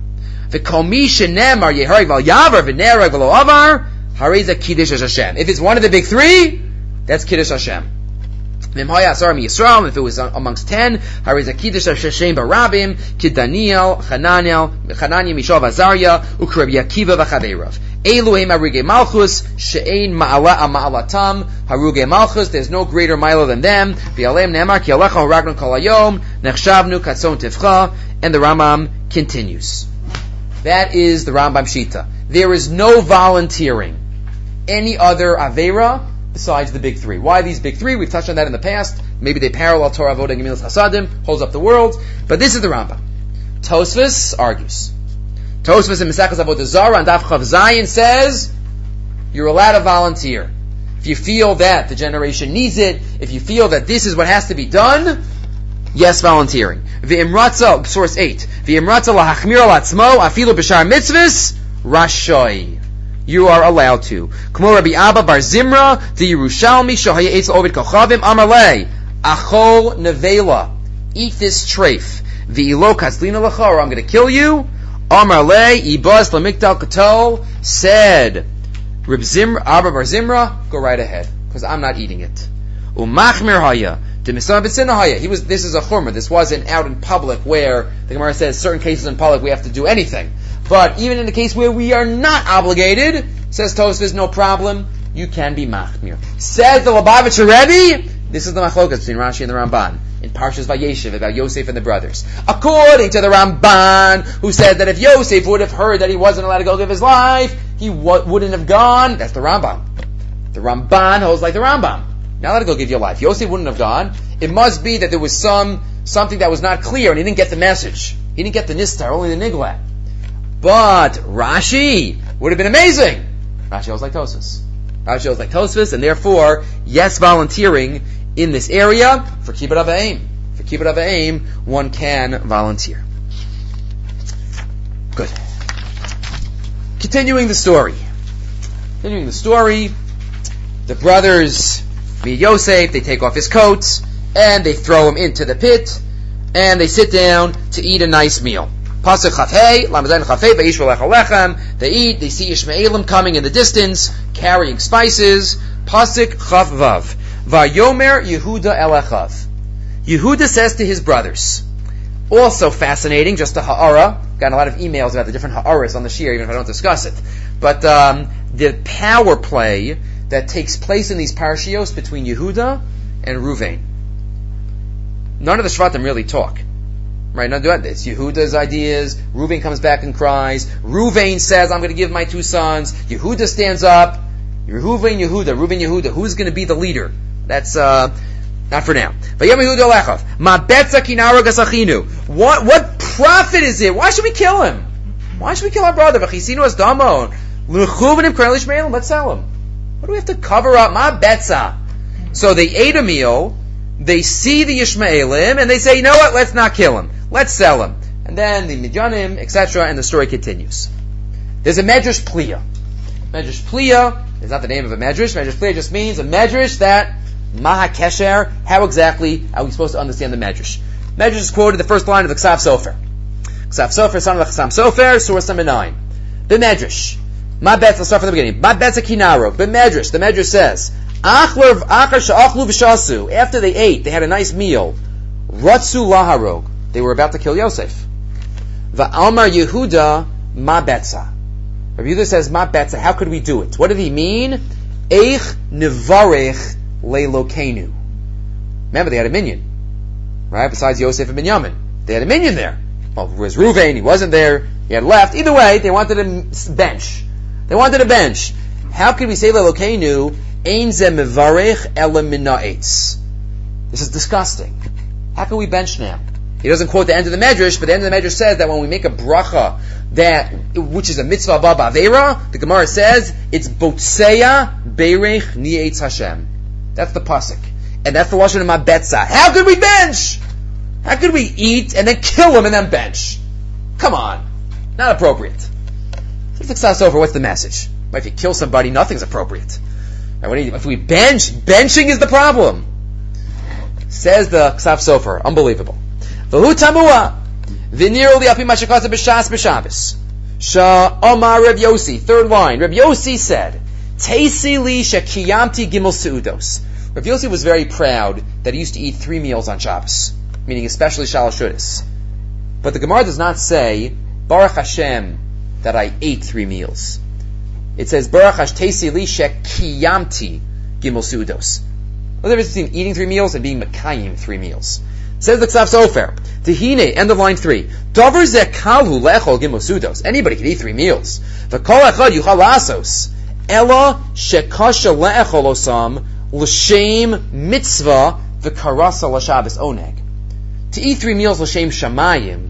The komish and nemar yehareig valyavar vinerig vloavar hariza kiddush Hashem. If it's one of the big three, that's Kiddush Hashem. If it was amongst ten, Hariza Kiddush Hashem Barabim, Kid Daniel, Hananiel, Hananiah, Mishav Azariah, Ukrab Yakiva v'Chaverav. Elu Haruge Malchus, She'ein Ma'ala Ma'alatam, Haruge Malchus, there's no greater milo than them. V'alem Nemar, Ki Alecha Hayom, Nechshavnu Katzon Tivcha, and the Rambam continues. That is the Rambam Shita. There is no volunteering. Any other Avera besides the big three. Why these big three? We've touched on that in the past. Maybe they parallel Torah, Avodah, Gemilas Hasadim, holds up the world. But this is the Rambam. Tosfos argues. Tosfos in Mesachas Avodah Zarah and Daf Chav Zayin says, you're allowed to volunteer. if you feel that the generation needs it, if you feel that this is what has to be done, yes, volunteering. V'imratza, source 8. V'imratza lahachmir alatzmo, afilu b'shar mitzvahs, rashoi. You are allowed to. Kmo Rabbi Abba Bar Zimra, the Yerushalmi, Shahaya Eitzel Ovid Kochavim, Amalei, Achol Nevela. Eat this treif. V'ilo katzlina lecha, or I'm going to kill you. Amalei, Ibaz Lamikdal Katol, said, Reb Zimra, Abba Bar Zimra, go right ahead, because I'm not eating it. Umachmir Haya, he was. This is a chumrah. This wasn't out in public where the Gemara says certain cases in public we have to do anything. But even in the case where we are not obligated, says Tosfos, no problem. You can be machmir. Says the Lubavitcher Rebbe. This is the machlokas between Rashi and the Ramban in Parshas Vayeshev about Yosef and the brothers. According to the Ramban, who said that if Yosef would have heard that he wasn't allowed to go live his life, he w- wouldn't have gone. That's the Ramban. The Ramban holds like the Ramban. Now let it go give your life. Yosef wouldn't have gone. It must be that there was some something that was not clear and he didn't get the message. He didn't get the nistar, only the nigla. But Rashi would have been amazing. Rashi was like Tosfos. Rashi was like Tosfos, and therefore, yes, volunteering in this area for kibbut aim. For kibbut aim, one can volunteer. Good. Continuing the story. Continuing the story, the brothers meet Yosef, they take off his coats, and they throw him into the pit, and they sit down to eat a nice meal. Pasuk Chafhei, Lamazayin Chafhei, Be'ishva Lechem, they eat, they see Ishmaelim coming in the distance, carrying spices. Pasuk Chafvav, Vayomer Yehuda Elechav. Yehuda says to his brothers, also fascinating, just a ha'ara. Got a lot of emails about the different ha'aras on the shir, even if I don't discuss it. But um, the power play that takes place in these parashios between Yehuda and Ruvain. None of the Shvatim really talk. Right? None do it. It's Yehuda's ideas. Ruvain comes back and cries. Ruvain says, I'm going to give my two sons. Yehuda stands up. Yehuvain Yehuda, Ruvain Yehuda. Who's going to be the leader? That's, uh, not for now. What, what profit is it? Why should we kill him? Why should we kill our brother? Let's sell him. What do we have to cover up? Ma betza. So they ate a meal, they see the Ishmaelim, and they say, you know what, let's not kill him. Let's sell him. And then the Midyanim, etc., and the story continues. There's a Medrash Pliya. Medrash Pliya is not the name of a Medrash. Medrash Pliya just means a Medrash that Maha Kesher, how exactly are we supposed to understand the Medrash? Medrash is quoted the first line of the Ksav Sofer. Ksav Sofer, son of the Ksav Sofer, source number 9. The Medrash. My bet, let's start from the beginning. My bet's a kinaro. The Medrash, the Medrash says, after they ate, they had a nice meal. Ratsu laharog. They were about to kill Yosef. The Almar Yehuda ma betza. Rabbi Yehuda says ma betza. How could we do it? What did he mean? Eich nevarech leilokenu. Remember, they had a minion, right? Besides Yosef and Binyamin, they had a minion there. Well, was Ruvain. He wasn't there. He had left. Either way, they wanted a bench. They wanted a bench. How could we say Lelokenu Ein ze mevarech? This is disgusting. How can we bench now? He doesn't quote the end of the Medrash, but the end of the Medrash says that when we make a bracha that which is a mitzvah baba avera, the Gemara says it's botseya beirech nietz Hashem. That's the pasuk, and that's the lashon of my betza. How could we bench? How could we eat and then kill him and then bench? Come on, not appropriate. If Ksas over, what's the message? If you kill somebody, nothing's appropriate. If we bench, benching is the problem. Says the Ksav Sofer. Unbelievable. V'hu tamua. V'niru li api mashakasa b'shas b'shabbos. Sha Omar Reb Yossi. Third line. Reb Yossi said, Teisi li shakiyamti gimel seudos. Reb Yossi was very proud that he used to eat three meals on Shabbos, meaning especially shalosh But the Gemara does not say, Baruch Hashem, that I ate three meals. It says, Baruch Hashtesi li kiyamti gimel sudos. What's the difference between eating three meals and being Makayim three meals? Says the Ksav Sofer, Tehine, end of line three. Dover zekalu lechol gimosudos. Anybody can eat three meals. V'kol echad yuchal lasos. Ella shekasha le'echol osam l'shem mitzvah v'karasa l'shabbos oneg. To eat three meals l'shem shamayim,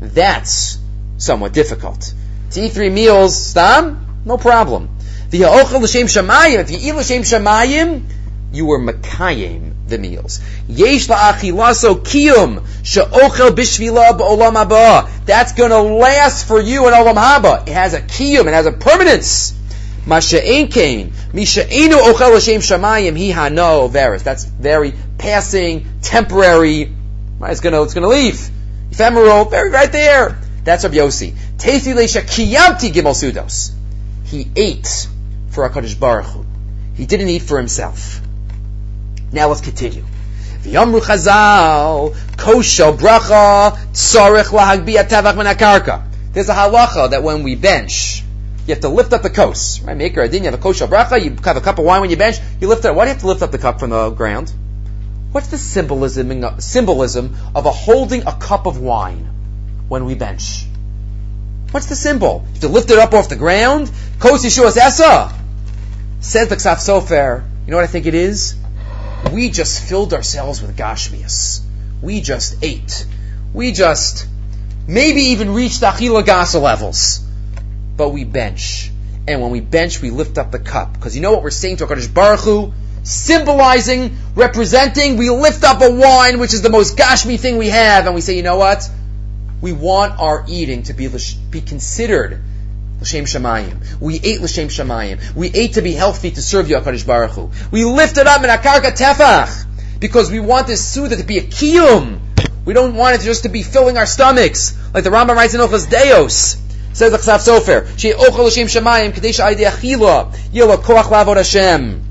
that's somewhat difficult. To eat three meals, stam, no problem. The l'shem shamayim. If you eat l'shem shamayim, you were makayim the meals. Yesh la'achilaso kiyum she'ochel bishvila ba'olam haba. That's going to last for you in olam haba. It has a kiyum. It has a permanence. Masha'en kain. Misha'enu ochel l'shem shamayim hi. That's very passing, temporary. It's going to, it's going to leave. Ephemeral, very right there. That's Rabbi Yossi. Tesi leisha kiyamti gimel sudos. He ate for HaKadosh Baruch Hu. He didn't eat for himself. Now let's continue. V'yamru chazal, koshel bracha, tzorech lahagbiya tavach min akarka. There's a halacha that when we bench, you have to lift up the kos. Right? Maker adin, you have a koshel bracha, you have a cup of wine when you bench, you lift it up. Why do you have to lift up the cup from the ground? What's the symbolism, symbolism of a holding a cup of wine when we bench? What's the symbol? You have to lift it up off the ground? Kos Yeshua's Esa! Says the Ksav Sofer, you know what I think it is? We just filled ourselves with Gashmias. We just ate. We just maybe even reached Achila Gasa levels. But we bench. And when we bench, we lift up the cup. Because you know what we're saying to HaKadosh Baruch Hu? Symbolizing, representing, we lift up a wine, which is the most Gashmi thing we have, and we say, you know what? We want our eating to be, be considered L'shem Shemayim. We ate L'shem Shemayim. We ate to be healthy to serve you, HaKadosh Baruch Hu. We lifted up in Akarka Tefach because we want this Suda to be a kiyum. We don't want it just to be filling our stomachs, like the Rambam writes in Ochas Deos. Says the Ksav Sofer, She ochel L'shem Shamayim, Kadesh Aidi Achila, Yila Koach Lavod Hashem.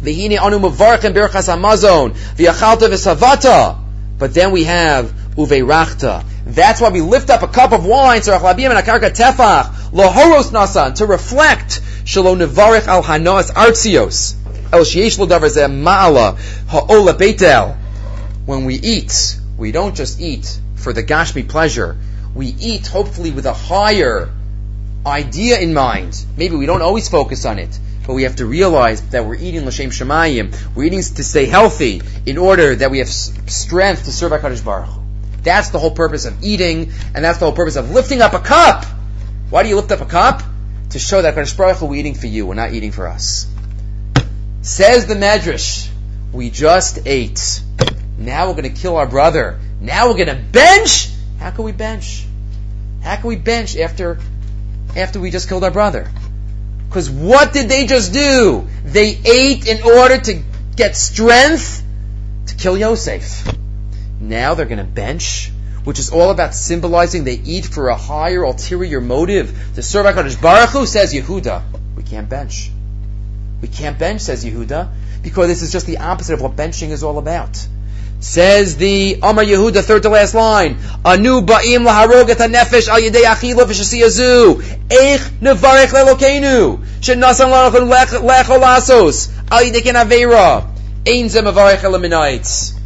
V'hine anu mevarchem berachas hamazon, v'yachalta v'savata. But then we have uveirachta. That's why we lift up a cup of wine, Lohoros Nasan, to reflect Shalom Nevarech al Hanoas Artzios, El Lodavar Zeh Ma'ala, Ha'ola Beitel. When we eat, we don't just eat for the Gashmi pleasure. We eat hopefully with a higher idea in mind. Maybe we don't always focus on it, but we have to realize that we're eating l'shem shemayim. We're eating to stay healthy in order that we have strength to serve HaKadosh Baruch That's the whole purpose of eating, and that's the whole purpose of lifting up a cup. Why do you lift up a cup? To show that HaKadosh Baruch we're eating for you, we're not eating for us. Says the Medrash, we just ate. Now we're going to kill our brother. Now we're going to bench. How can we bench? How can we bench after after we just killed our brother? Because what did they just do? They ate in order to get strength to kill Yosef. Now they're going to bench, which is all about symbolizing they eat for a higher ulterior motive to serve HaKadosh Baruch Hu, says Yehuda. We can't bench. We can't bench, says Yehuda, because this is just the opposite of what benching is all about. Says the Amar Yehuda, third to last line. Anu ba'im laharog et nefesh al yedei achila v'shasiyazu. Eich nevarech lelokenu. Shenasan lachon lecho lasos. Al yedei ken aveira. Ein zem avarech eliminates.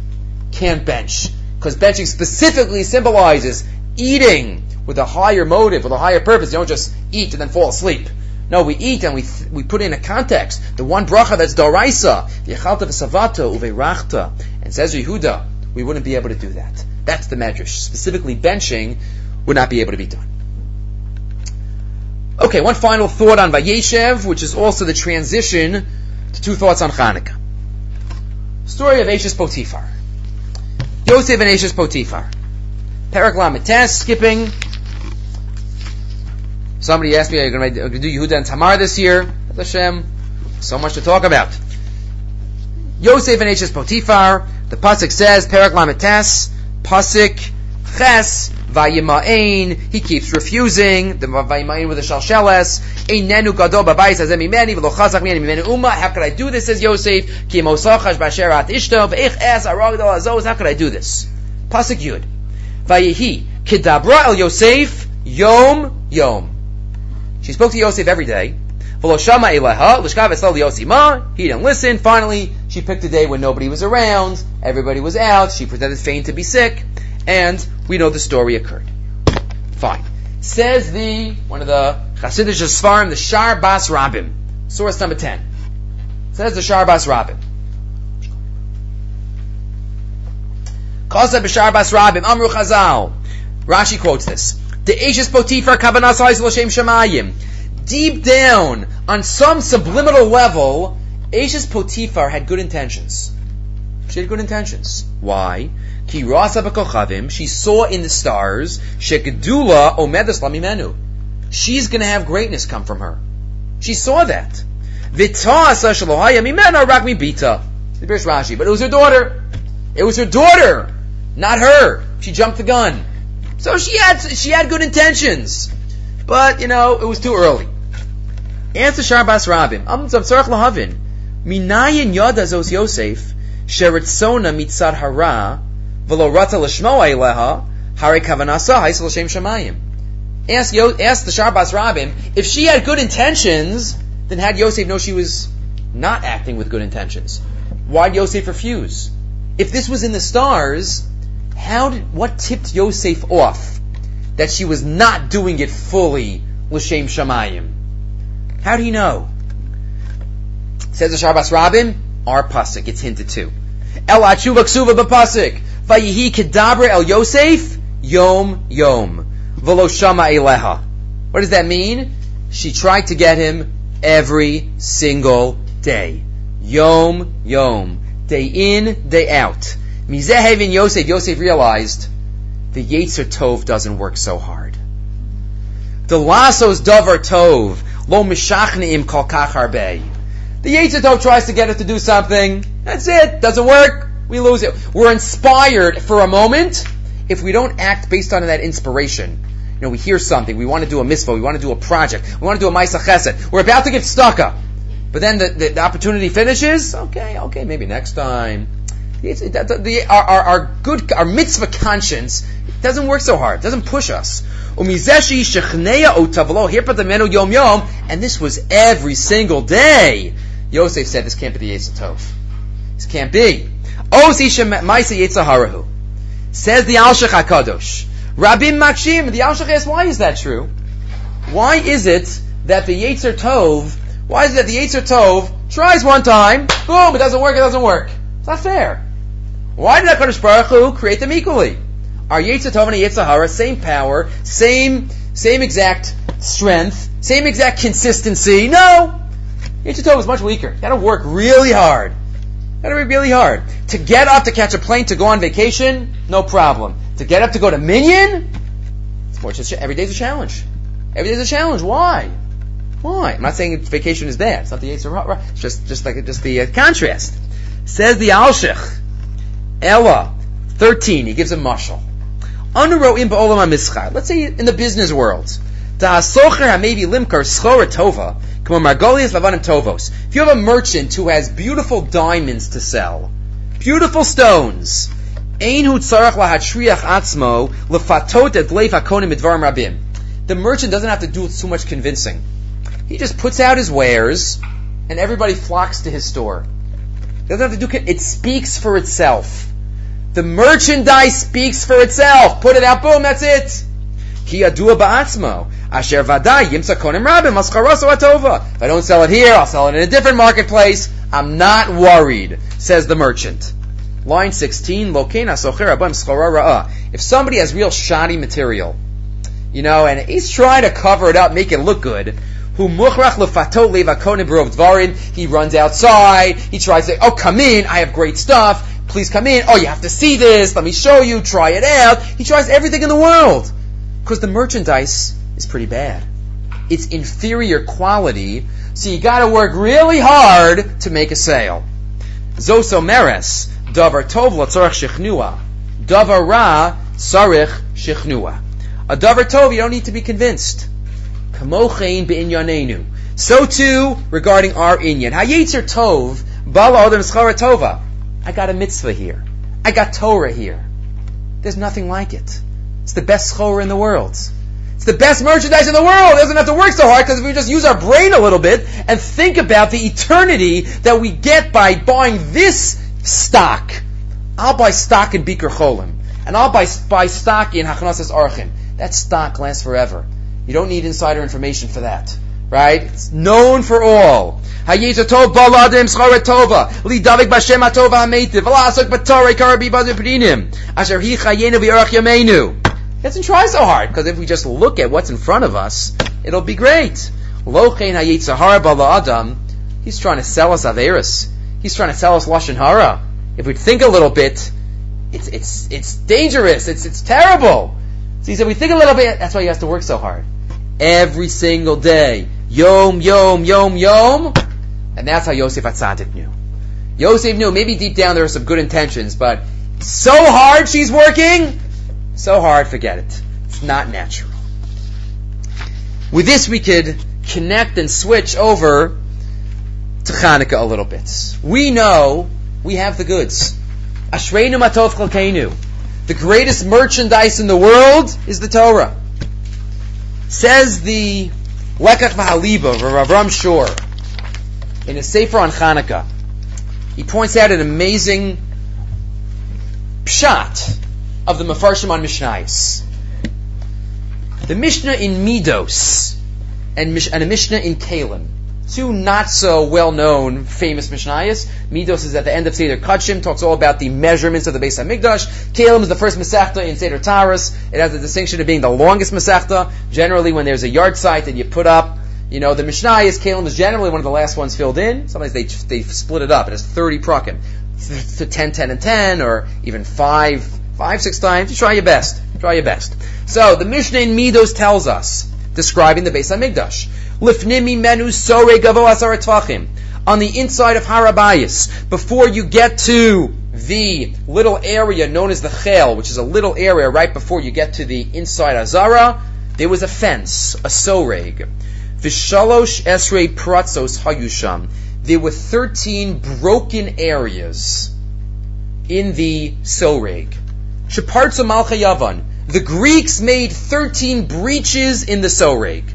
Can't bench. Because benching specifically symbolizes eating with a higher motive, with a higher purpose. You don't just eat and then fall asleep. No, we eat and we th- we put in a context. The one bracha that's doraisa, the yechalta v'savato uveirachta, and says Yehuda, we wouldn't be able to do that. That's the medrash. Specifically, benching would not be able to be done. Okay, one final thought on Vayeshev, which is also the transition to two thoughts on Chanukah. Story of Ashes Potiphar. Yosef and Ashes Potiphar. Parak skipping Somebody asked me, are you going to do Yehuda and Tamar this year? Hashem, so much to talk about. Yosef and Ashes Potiphar, the Pasuk says, Lamites, Pasuk, Ches, Vayima'ain, he keeps refusing, the Vayima'ain with the Shalsheles, Einenu Gadol Babayis Hazem Imeni, V'lo Chazak Miyani Mimenu Uma, how could I do this, says Yosef, Ki Mosachash Basherat Ishto, V'ich Es Arag Dal Azos, how could I do this? Pasuk Yud, Vayihi, Kidabra El Yosef, Yom, Yom. She spoke to Yosef every day. He didn't listen. Finally, she picked a day when nobody was around, everybody was out, she pretended faint to be sick, and we know the story occurred. Fine. Says the, one of the Chassidish Svarim, the Shar Bas Rabim. Source number 10. Says the Shar Bas Rabim. Kasa B'Shar Bas Rabim, Amru Chazal. Rashi quotes this. The Ashes Potiphar Kavanah L'Shem Shemayim. deep down, on some subliminal level, Ashes Potifar had good intentions. She had good intentions. Why? Ki she saw in the stars, shekadula omedas lamimenu. She's gonna have greatness come from her. She saw that. The Birish Rashi, but it was her daughter. It was her daughter, not her. She jumped the gun. So she had, she had good intentions. But, you know, it was too early. Answer Sharbas Rabim. Um, Am lahavin. Minayin yada zos Yosef, sheritzona mitzad hara, v'lo rata l'shmoa eleha, hare kavanasa, haisel shamayim. Ask, Yo, ask the Sharbas Rabim, if she had good intentions, then had Yosef know she was not acting with good intentions? Why'd Yosef refuse? If this was in the stars, how did, what tipped Yosef off that she was not doing it fully l'shem shamayim? How do you know? Says the Sharbas Rabim, our pasuk. It's hinted to. El atshuva ksuva b'pasuk. Vayihi kedabre el Yosef yom yom v'lo shama eleha. What does that mean? She tried to get him every single day. Yom yom. Day in, day out. Mizehevin Yosef. Yosef realized the Yetzer Tov doesn't work so hard. The lassos davar tov lo mishachneim kol kach. The Yetzer Tov tries to get us to do something. That's it. Doesn't work. We lose it. We're inspired for a moment. If we don't act based on that inspiration, you know, we hear something, we want to do a mitzvah, we want to do a project, we want to do a Maisa Chesed, we're about to get stuck up. But then the, the, the opportunity finishes, okay, okay, maybe next time. The, our, our, our, good, our mitzvah conscience doesn't work so hard, doesn't push us. And this was every single day. Yosef said this can't be the Yetzer Tov. This can't be. Says the Alshich HaKadosh. Rabim Makshim, the Al asks, why is that true? Why is it that the Yetzer Tov, why is it that the Yetzer Tov tries one time, boom, it doesn't work, it doesn't work. It's not fair. Why did HaKadosh Baruch Hu create them equally? Are Yetzer Tov and Yetzer Hara same power, same, same exact strength, same exact consistency? No! Yetzer Tov is much weaker. You gotta work really hard. Gotta work really hard. To get up to catch a plane to go on vacation, no problem. To get up to go to Minyan, it's more just every day's a challenge. Every day's a challenge. Why? Why? I'm not saying vacation is bad. It's not the Yetzer It's just just like just the uh, contrast. Says the Alshich, Ella, thirteen. He gives a ba'olam Let's say in the business world, ta'asocher maybe limkar schora tova. Come on, Margolius Lavanim Tovos. If you have a merchant who has beautiful diamonds to sell, beautiful stones. The merchant doesn't have to do too much convincing. He just puts out his wares, and everybody flocks to his store. He doesn't have to do it speaks for itself. The merchandise speaks for itself. Put it out, boom, that's it. Ki adua ba'atzmo. Asher vaday yimsa konim rabim mascharoso atova. If I don't sell it here, I'll sell it in a different marketplace. I'm not worried, says the merchant. Line 16, Lokena socher abam ra'a. If somebody has real shoddy material, you know, and he's trying to cover it up, make it look good, who dvarin, he runs outside, he tries to, oh, come in, I have great stuff, please come in, oh, you have to see this, let me show you, try it out. He tries everything in the world. Because the merchandise is pretty bad. It's inferior quality, so you gotta work really hard to make a sale. Zoso meres, davar tov latzarech shichnua, davar ra sarich shichnua. A davar tov, you don't need to be convinced. Kamochein be'inyanenu. So too regarding our inyan. Hayetzer tov, bala odem tova. I got a mitzvah here. I got Torah here. There's nothing like it. It's the best schora in the world. It's the best merchandise in the world. It doesn't have to work so hard because if we just use our brain a little bit and think about the eternity that we get by buying this stock. I'll buy stock in Bikur Cholim. And I'll buy, buy stock in Hachanasas Archim. That stock lasts forever. You don't need insider information for that. Right? It's known for all. Asher doesn't try so hard, because if we just look at what's in front of us, it'll be great. Lochein hayitzahara bala adam. He's trying to sell us Averis. He's trying to sell us Lashon Hara. If we think a little bit, it's, it's, it's dangerous. It's, it's terrible. So he said, we think a little bit, that's why he has to work so hard. Every single day. Yom, yom, yom, yom. And that's how Yosef Atzadik knew. Yosef knew, maybe deep down there are some good intentions, but so hard she's working, so hard, forget it. It's not natural. With this, we could connect and switch over to Hanukkah a little bit. We know we have the goods. Ashreinu matov chalkeinu. The greatest merchandise in the world is the Torah. Says the Lekach V'Haliba of Avram Shor in a Sefer on Hanukkah. He points out an amazing pshat of the Mefarshim on Mishnayos. The Mishnah in Midos and, and a Mishnah in Kalim two not so well known famous Mishnayos. Midos is at the end of Seder Kachim, talks all about the measurements of the base Beis Hamikdash. Kalim is the first Masechta in Seder Taras. It has the distinction of being the longest Masechta. Generally, when there's a yard site that you put up, you know, the Mishnayos, Kalim is generally one of the last ones filled in. Sometimes they, they split it up. It has 30 prakim. To 10, 10, and 10, or even 5, 5, 6 times. You try your best. Try your best. So, the Mishnah in Midos tells us, describing the Beis Hamikdash. Lifnimi menu sore. On the inside of Harabayas, before you get to the little area known as the Chel, which is a little area right before you get to the inside Azara, there was a fence, a soreg. Vishalosh esrei pratzos hayusham. There were 13 broken areas in the soreg. The Greeks made 13 breaches in the soreg.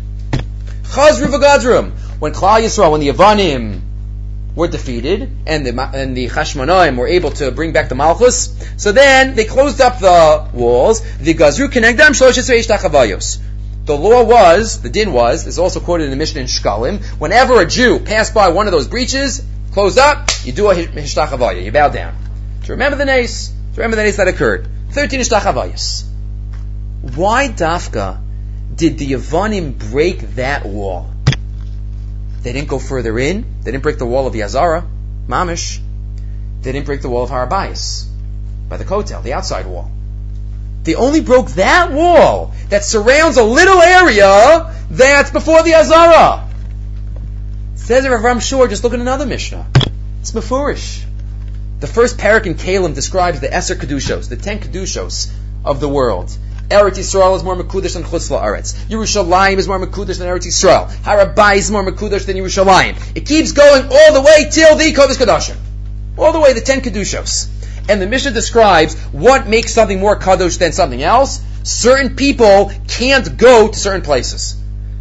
Chazru. When Klal Yisrael, when the Yavanim were defeated, and the and the Chashmonaim were able to bring back the Malchus, so then they closed up the walls. The Gazru Kenegdam Shloshes the law was, the din was, is also quoted in the Mishnah in Shkalim, whenever a Jew passed by one of those breaches, closed up, you do a hishtachavaya, you bow down. To remember the nace, to remember the nace that occurred. 13 hishtachavayas. Why dafka did the Yavanim break that wall? They didn't go further in. They didn't break the wall of Yazara, Mamish. They didn't break the wall of Harabais by the Kotel, the outside wall. They only broke that wall that surrounds a little area that's before the Azara. Says Rav Avram Shor, just look at another Mishnah. It's Mefurish. The first parak in Kalim describes the Eser Kedushos, the ten Kedushos of the world. Eretz Yisrael is more Mekudesh than Chutz La'aretz. Yerushalayim is more Mekudesh than Eretz Yisrael. Harabai is more Mekudesh than Yerushalayim. It keeps going all the way till the Kodesh Kadashim. All the way, the ten Kedushos. And the Mishnah describes what makes something more Kadosh than something else. Certain people can't go to certain places.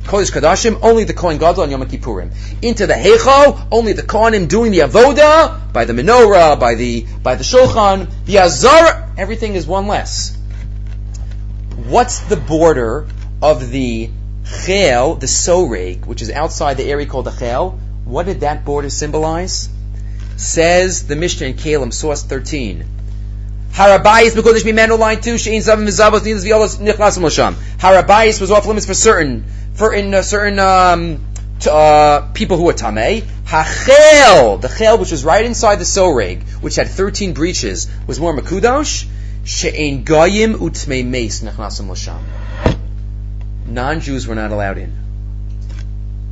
Kodesh Kadashim, only the Kohen Gadol and Yom Kippurim. Into the Heicho, only the Kohanim doing the Avoda, by the menorah, by the, by the Shulchan, the Azar, everything is one less what's the border of the chel, the soreg, which is outside the area called the chel? What did that border symbolize? Says the Mishnah in Kalim, source 13. Harabayis Mekodesh Mimenu line two Shein Zavim Mizavos Nidas Violas Nichlas Mosham. Harabayis was off limits for certain for in certain um, uh, people who were tamei. Hachel, the chel which was right inside the soreg, which had thirteen breaches, was more makudosh. She'ein goyim utmei meis nechnasim l'sham. Non-Jews were not allowed in.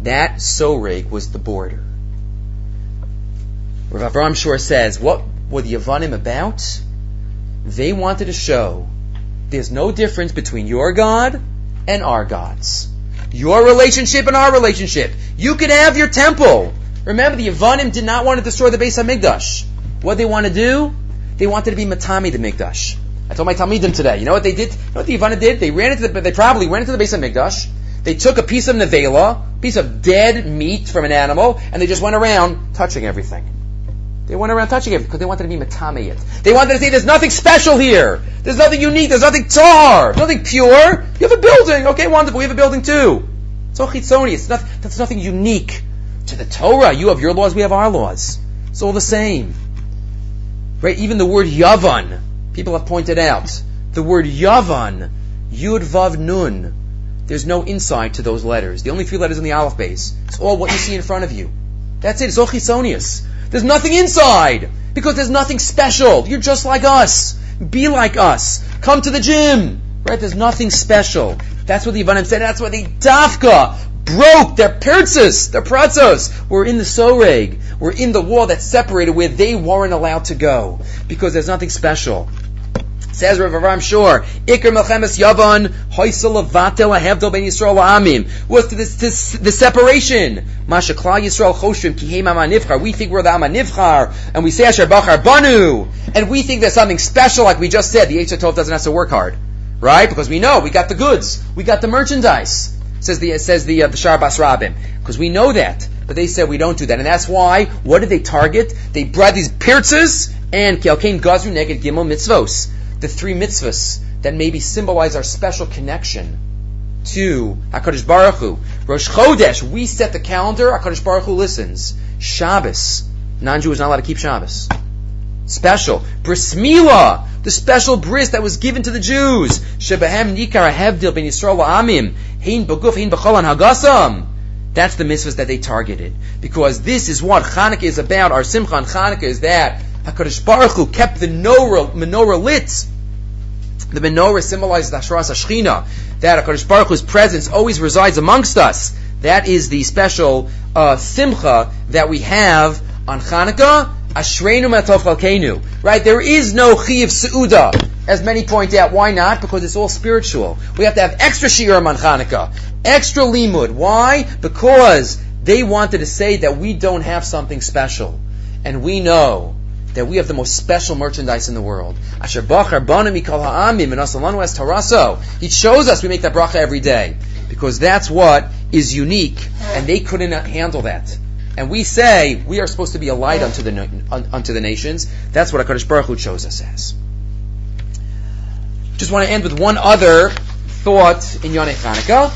That soreg was the border. Rav Avram Shor says, what were the Yavanim about? They wanted to show there's no difference between your God and our gods. Your relationship and our relationship. You can have your temple. Remember, the Yavanim did not want to destroy the base of Hamikdash. What they want to do? They wanted to be Matami the Mikdash. I told my Talmidim today. You know what they did? You know what the Yavana did? They ran into the, they probably went into the Beis Hamikdash. They took a piece of nevela, piece of dead meat from an animal, and they just went around touching everything. They went around touching it because they wanted to be matamiyat. They wanted to say there's nothing special here. There's nothing unique. There's nothing tar. Nothing pure. You have a building. Okay, wonderful. We have a building too. It's all chitzoni. It's not, that's nothing unique to the Torah. You have your laws. We have our laws. It's all the same. Right? Even the word yavan people have pointed out, the word Yavan, Yud Vav Nun, there's no inside to those letters. The only three letters in the Aleph beis. It's all what you see in front of you. That's it. It's all chisonius. There's nothing inside because there's nothing special. You're just like us. Be like us. Come to the gym. Right? There's nothing special. That's what the Yavanim said. That's why they dafka broke their pirzas, their pratzos. We're in the soreg. We're in the wall that separated where they weren't allowed to go because there's nothing special. Says Rav Avraham Shor, Iker Melchemes Yavan, Hoysel Avatel Ahevdel Ben Yisrael Amim. To this, this, the separation. Masha Klal Yisrael Choshrim Kihem Amanivchar. We think we're the Amanivchar, and we say Asher Bachar Banu, and we think there's something special, like we just said. The Yetzer Tov doesn't have to work hard, right? Because we know we got the goods, we got the merchandise. Says the says the uh, the Shar Bas Rabim, because we know that. But they said we don't do that, and that's why. What did they target? They brought these pirzas and Kelkain Gazru Neged Gimel Mitzvos the three mitzvahs that maybe symbolize our special connection to HaKadosh Baruch Hu. Rosh Chodesh, we set the calendar, HaKadosh Baruch Hu listens. Shabbos, non-Jew is not allowed to keep Shabbos. Special. Bris Milah, the special bris that was given to the Jews. Shebehem nikar hevdil ben Yisrael amim, hein baguf, hein b'cholan hagasam. That's the mitzvahs that they targeted. Because this is what Chanukah is about. Our Simcha on Chanukah is that HaKadosh Baruch Hu kept the menorah lit. The menorah symbolizes the Hashras Hashchina, that HaKadosh Baruch Hu's presence always resides amongst us. That is the special uh, simcha that we have on Chanukah. Ashreinu matov chalkeinu. Right? There is no chiv seuda, as many point out. Why not? Because it's all spiritual. We have to have extra shiurim on Chanukah, extra limud. Why? Because they wanted to say that we don't have something special, and we know that we have the most special merchandise in the world. He shows us we make that bracha every day because that's what is unique, and they couldn't handle that. And we say we are supposed to be a light unto the unto the nations. That's what Hakadosh Baruch Hu chose us as. Just want to end with one other thought in Yonei Chanukah,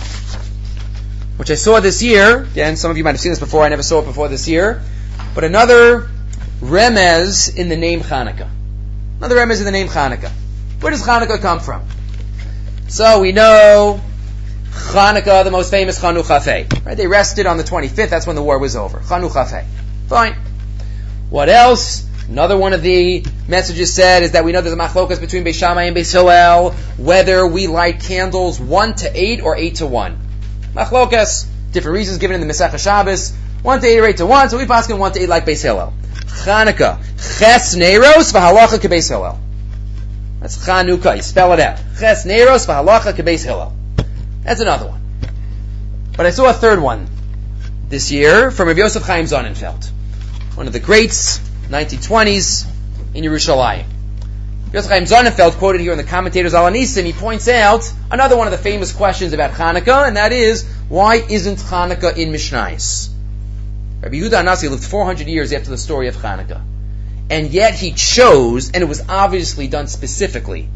which I saw this year. Again, some of you might have seen this before. I never saw it before this year. But another remez in the name Chanukah. Another remez in the name Chanukah. Where does Chanukah come from? So we know Chanukah, the most famous Chanuch Right? They rested on the 25th. That's when the war was over. Chanuch Fine. What else? Another one of the messages said is that we know there's a machlokas between Beis Shammai and Beis Hillel, whether we light candles 1 to 8 or 8 to 1. Machlokas, different reasons given in the Masechah Shabbos, 1 to 8 or 8 to 1, so we pass in 1 to 8 like Beis Hillel. Chanukah. Ches Neros v'halacha kebeis Hillel. That's Chanukah. You spell it out. Ches Neros v'halacha kebeis Hillel. That's another one. But I saw a third one this year from Rabbi Yosef Chaim Sonnenfeld, one of the greats, 1920s, in Yerushalayim. Yosef Chaim Sonnenfeld, quoted here in the commentators Al Anisim, he points out another one of the famous questions about Hanukkah, and that is, why isn't Hanukkah in Mishnais? Rabbi Yehuda Anasi lived 400 years after the story of Hanukkah. And yet he chose, and it was obviously done specifically.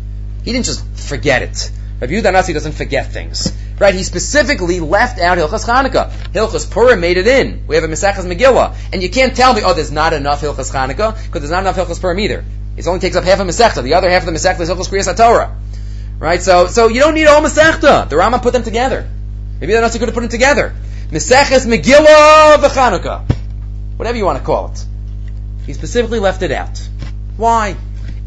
He didn't just forget it. Rabbi Yehuda Anasi doesn't forget things. Right? He specifically left out Hilchas Hanukkah. Hilchas Purim made it in. We have a Mesachas Megillah. And you can't tell me, oh, there's not enough Hilchas Hanukkah, because there's not enough Hilchas Purim either. It only takes up half a Masechta. The other half of the Masechta is Hilchas Kriyas HaTorah. Right? So, so you don't need all Masechta. The Rama put them together. Maybe the Nasi could have put them together. Meseches Megillah v'Chanukah. Whatever you want to call it. He specifically left it out. Why?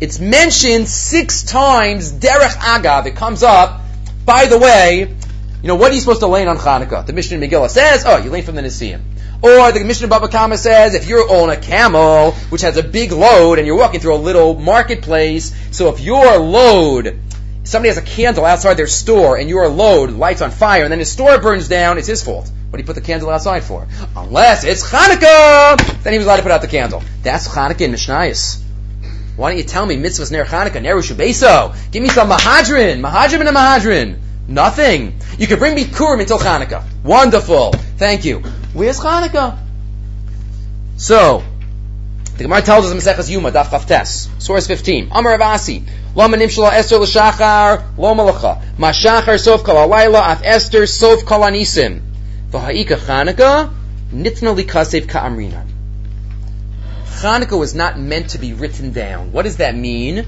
It's mentioned six times, Derech Agav. It comes up, by the way, you know, what are you supposed to lay on Chanukah? The Mishnah Megillah says, oh, you lay from the Nisim. Or the Mishnah Baba Kama says, if you're on a camel, which has a big load, and you're walking through a little marketplace, so if your load, somebody has a candle outside their store, and your load lights on fire, and then his store burns down, it's his fault. What do you put the candle outside for? Unless it's Hanukkah, then he was allowed to put out the candle. That's Hanukkah in Mishnayos. Why don't you tell me mitzvahs ner Hanukkah, ner Shubeso? Give me some Mahadrin, Mahadrin and a Mahadrin. Nothing. You can bring me Kurim until Hanukkah. Wonderful. Thank you. Where's Hanukkah? So, the Gemara tells us in Maseches Yuma, Daf Chavtes, source 15. Amar Avasi, Lama nimshala Esther l'shachar, lo malacha. Ma shachar sof kol halayla, af Esther sof kol anisim. V'ha'ika Chanukah, nitna likasev ka'amrinan. Was not meant to be written down. What does that mean?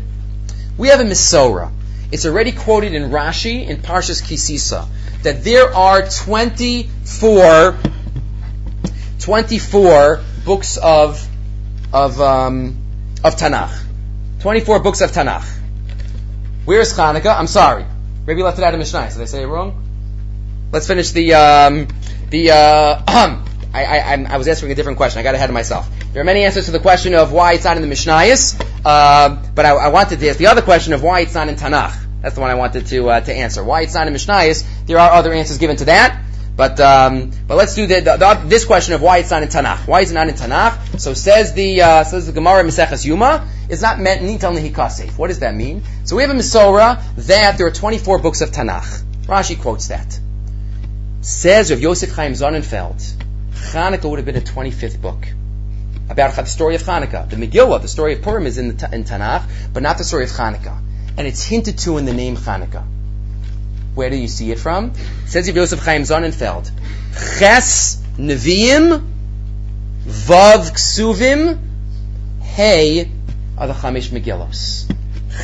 We have a Misora. It's already quoted in Rashi in Parshas Kisisa. that there are 24, 24 books of of um, of Tanakh. 24 books of Tanakh. Where is Hanukkah? I'm sorry. Maybe left it out of Mishnah. Did I say it wrong? Let's finish the um, the. Uh, I, I, I, was answering a different question. I got ahead of myself. There are many answers to the question of why it's not in the Mishnayos, uh, but I, I, wanted to ask the other question of why it's not in Tanakh. That's the one I wanted to uh, to answer. Why it's not in Mishnayos? There are other answers given to that. But um, but let's do the, the, the, this question of why it's not in Tanakh. Why is it not in Tanakh? So says the uh, says the Gemara Maseches Yuma. It's not meant nital nehikasef. What does that mean? So we have a Misora that there are 24 books of Tanakh. Rashi quotes that. Says of Yosef Chaim Sonnenfeld, Hanukkah would have been a 25th book about the story of Hanukkah. The Megillah, the story of Purim, is in, the, in Tanakh, but not the story of Hanukkah. And it's hinted to in the name Hanukkah. Where do you see it from? Says of Yosef Chaim Sonnenfeld, Ches Neviim, Vav Ksuvim, Hey are the Chamish Megillos.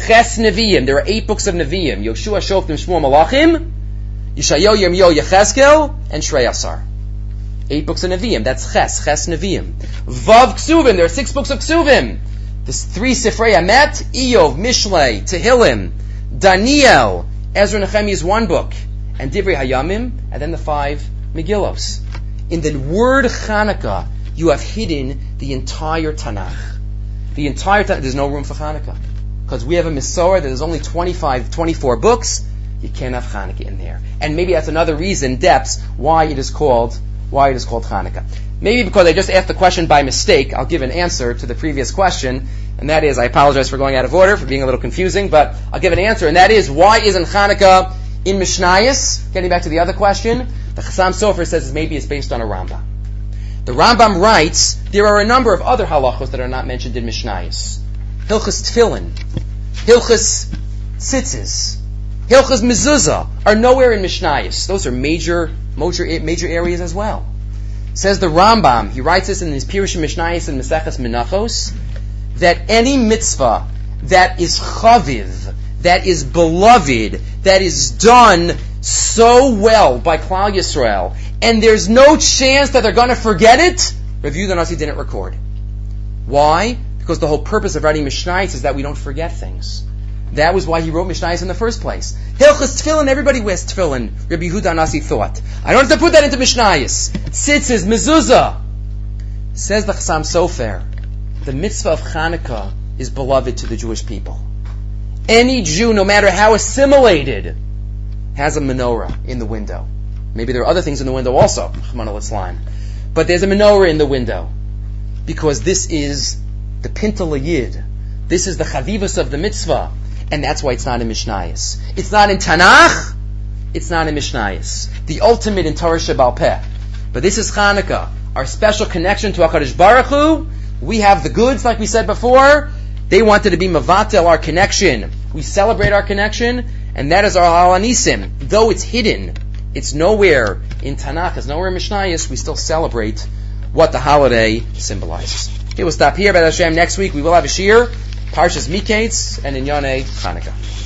Ches Neviim, there are eight books of Neviim, Yoshua, Shoftim, Shmuel, Malachim, Yishayo, Yirmiyo, Yecheskel, and Trei Asar. Eight books of Nevi'im. That's Ches, Ches Nevi'im. Vav Ksuvim. There are six books of Ksuvim. There's three Sifrei Emet, Iyov, Mishlei, Tehillim, Daniel, Ezra Nehemiah is one book, and Divrei Hayamim, and then the five Megillos. In the word Chanukah, you have hidden the entire Tanakh. The entire Tanakh. There's no room for Chanukah. Because we have a Mesorah that there's only 25, 24 books, you can't have Chanukah in there. And maybe that's another reason, depths, why it is called, why it is called Hanukkah. Maybe because I just asked the question by mistake, I'll give an answer to the previous question, and that is, I apologize for going out of order, for being a little confusing, but I'll give an answer, and that is, why isn't Hanukkah in Mishnayos? Getting back to the other question, the Chassam Sofer says maybe it's based on a Rambam. The Rambam writes, there are a number of other halachos that are not mentioned in Mishnayos. Hilchas Tfilin, Hilchas Tzitzis, Hilchas Mezuzah are nowhere in Mishnayos. Those are major, major, major areas as well. Says the Rambam, he writes this in his Pirush Mishnayos and Meseches Menachos, that any mitzvah that is chaviv, that is beloved, that is done so well by Klal Yisrael, and there's no chance that they're going to forget it, Review the Nasi didn't record. Why? Because the whole purpose of writing Mishnayos is that we don't forget things. That was why he wrote Mishnayos in the first place. Hilchas tefillin, everybody wears tefillin. Rabbi Yehuda Nasi thought. I don't have to put that into Mishnayos. Tzitzis, mezuzah. Says the Chassam Sofer, the mitzvah of Hanukkah is beloved to the Jewish people. Any Jew, no matter how assimilated, has a menorah in the window. Maybe there are other things in the window also. But there's a menorah in the window. Because this is the Pintele Yid. This is the Chavivas of the mitzvah. And that's why it's not in Mishnayos. It's not in Tanakh. It's not in Mishnayos. The ultimate in Torah Sheba'al Peh. But this is Hanukkah. Our special connection to HaKadosh Baruch Hu. We have the goods, like we said before. They wanted to be Mavatel, our connection. We celebrate our connection, and that is our Al HaNisim. Though it's hidden, it's nowhere in Tanakh, it's nowhere in Mishnayos, we still celebrate what the holiday symbolizes. Okay, we'll stop here. By Hashem, next week we will have a shir, Parshas Miketz, and Inyane Chanukah.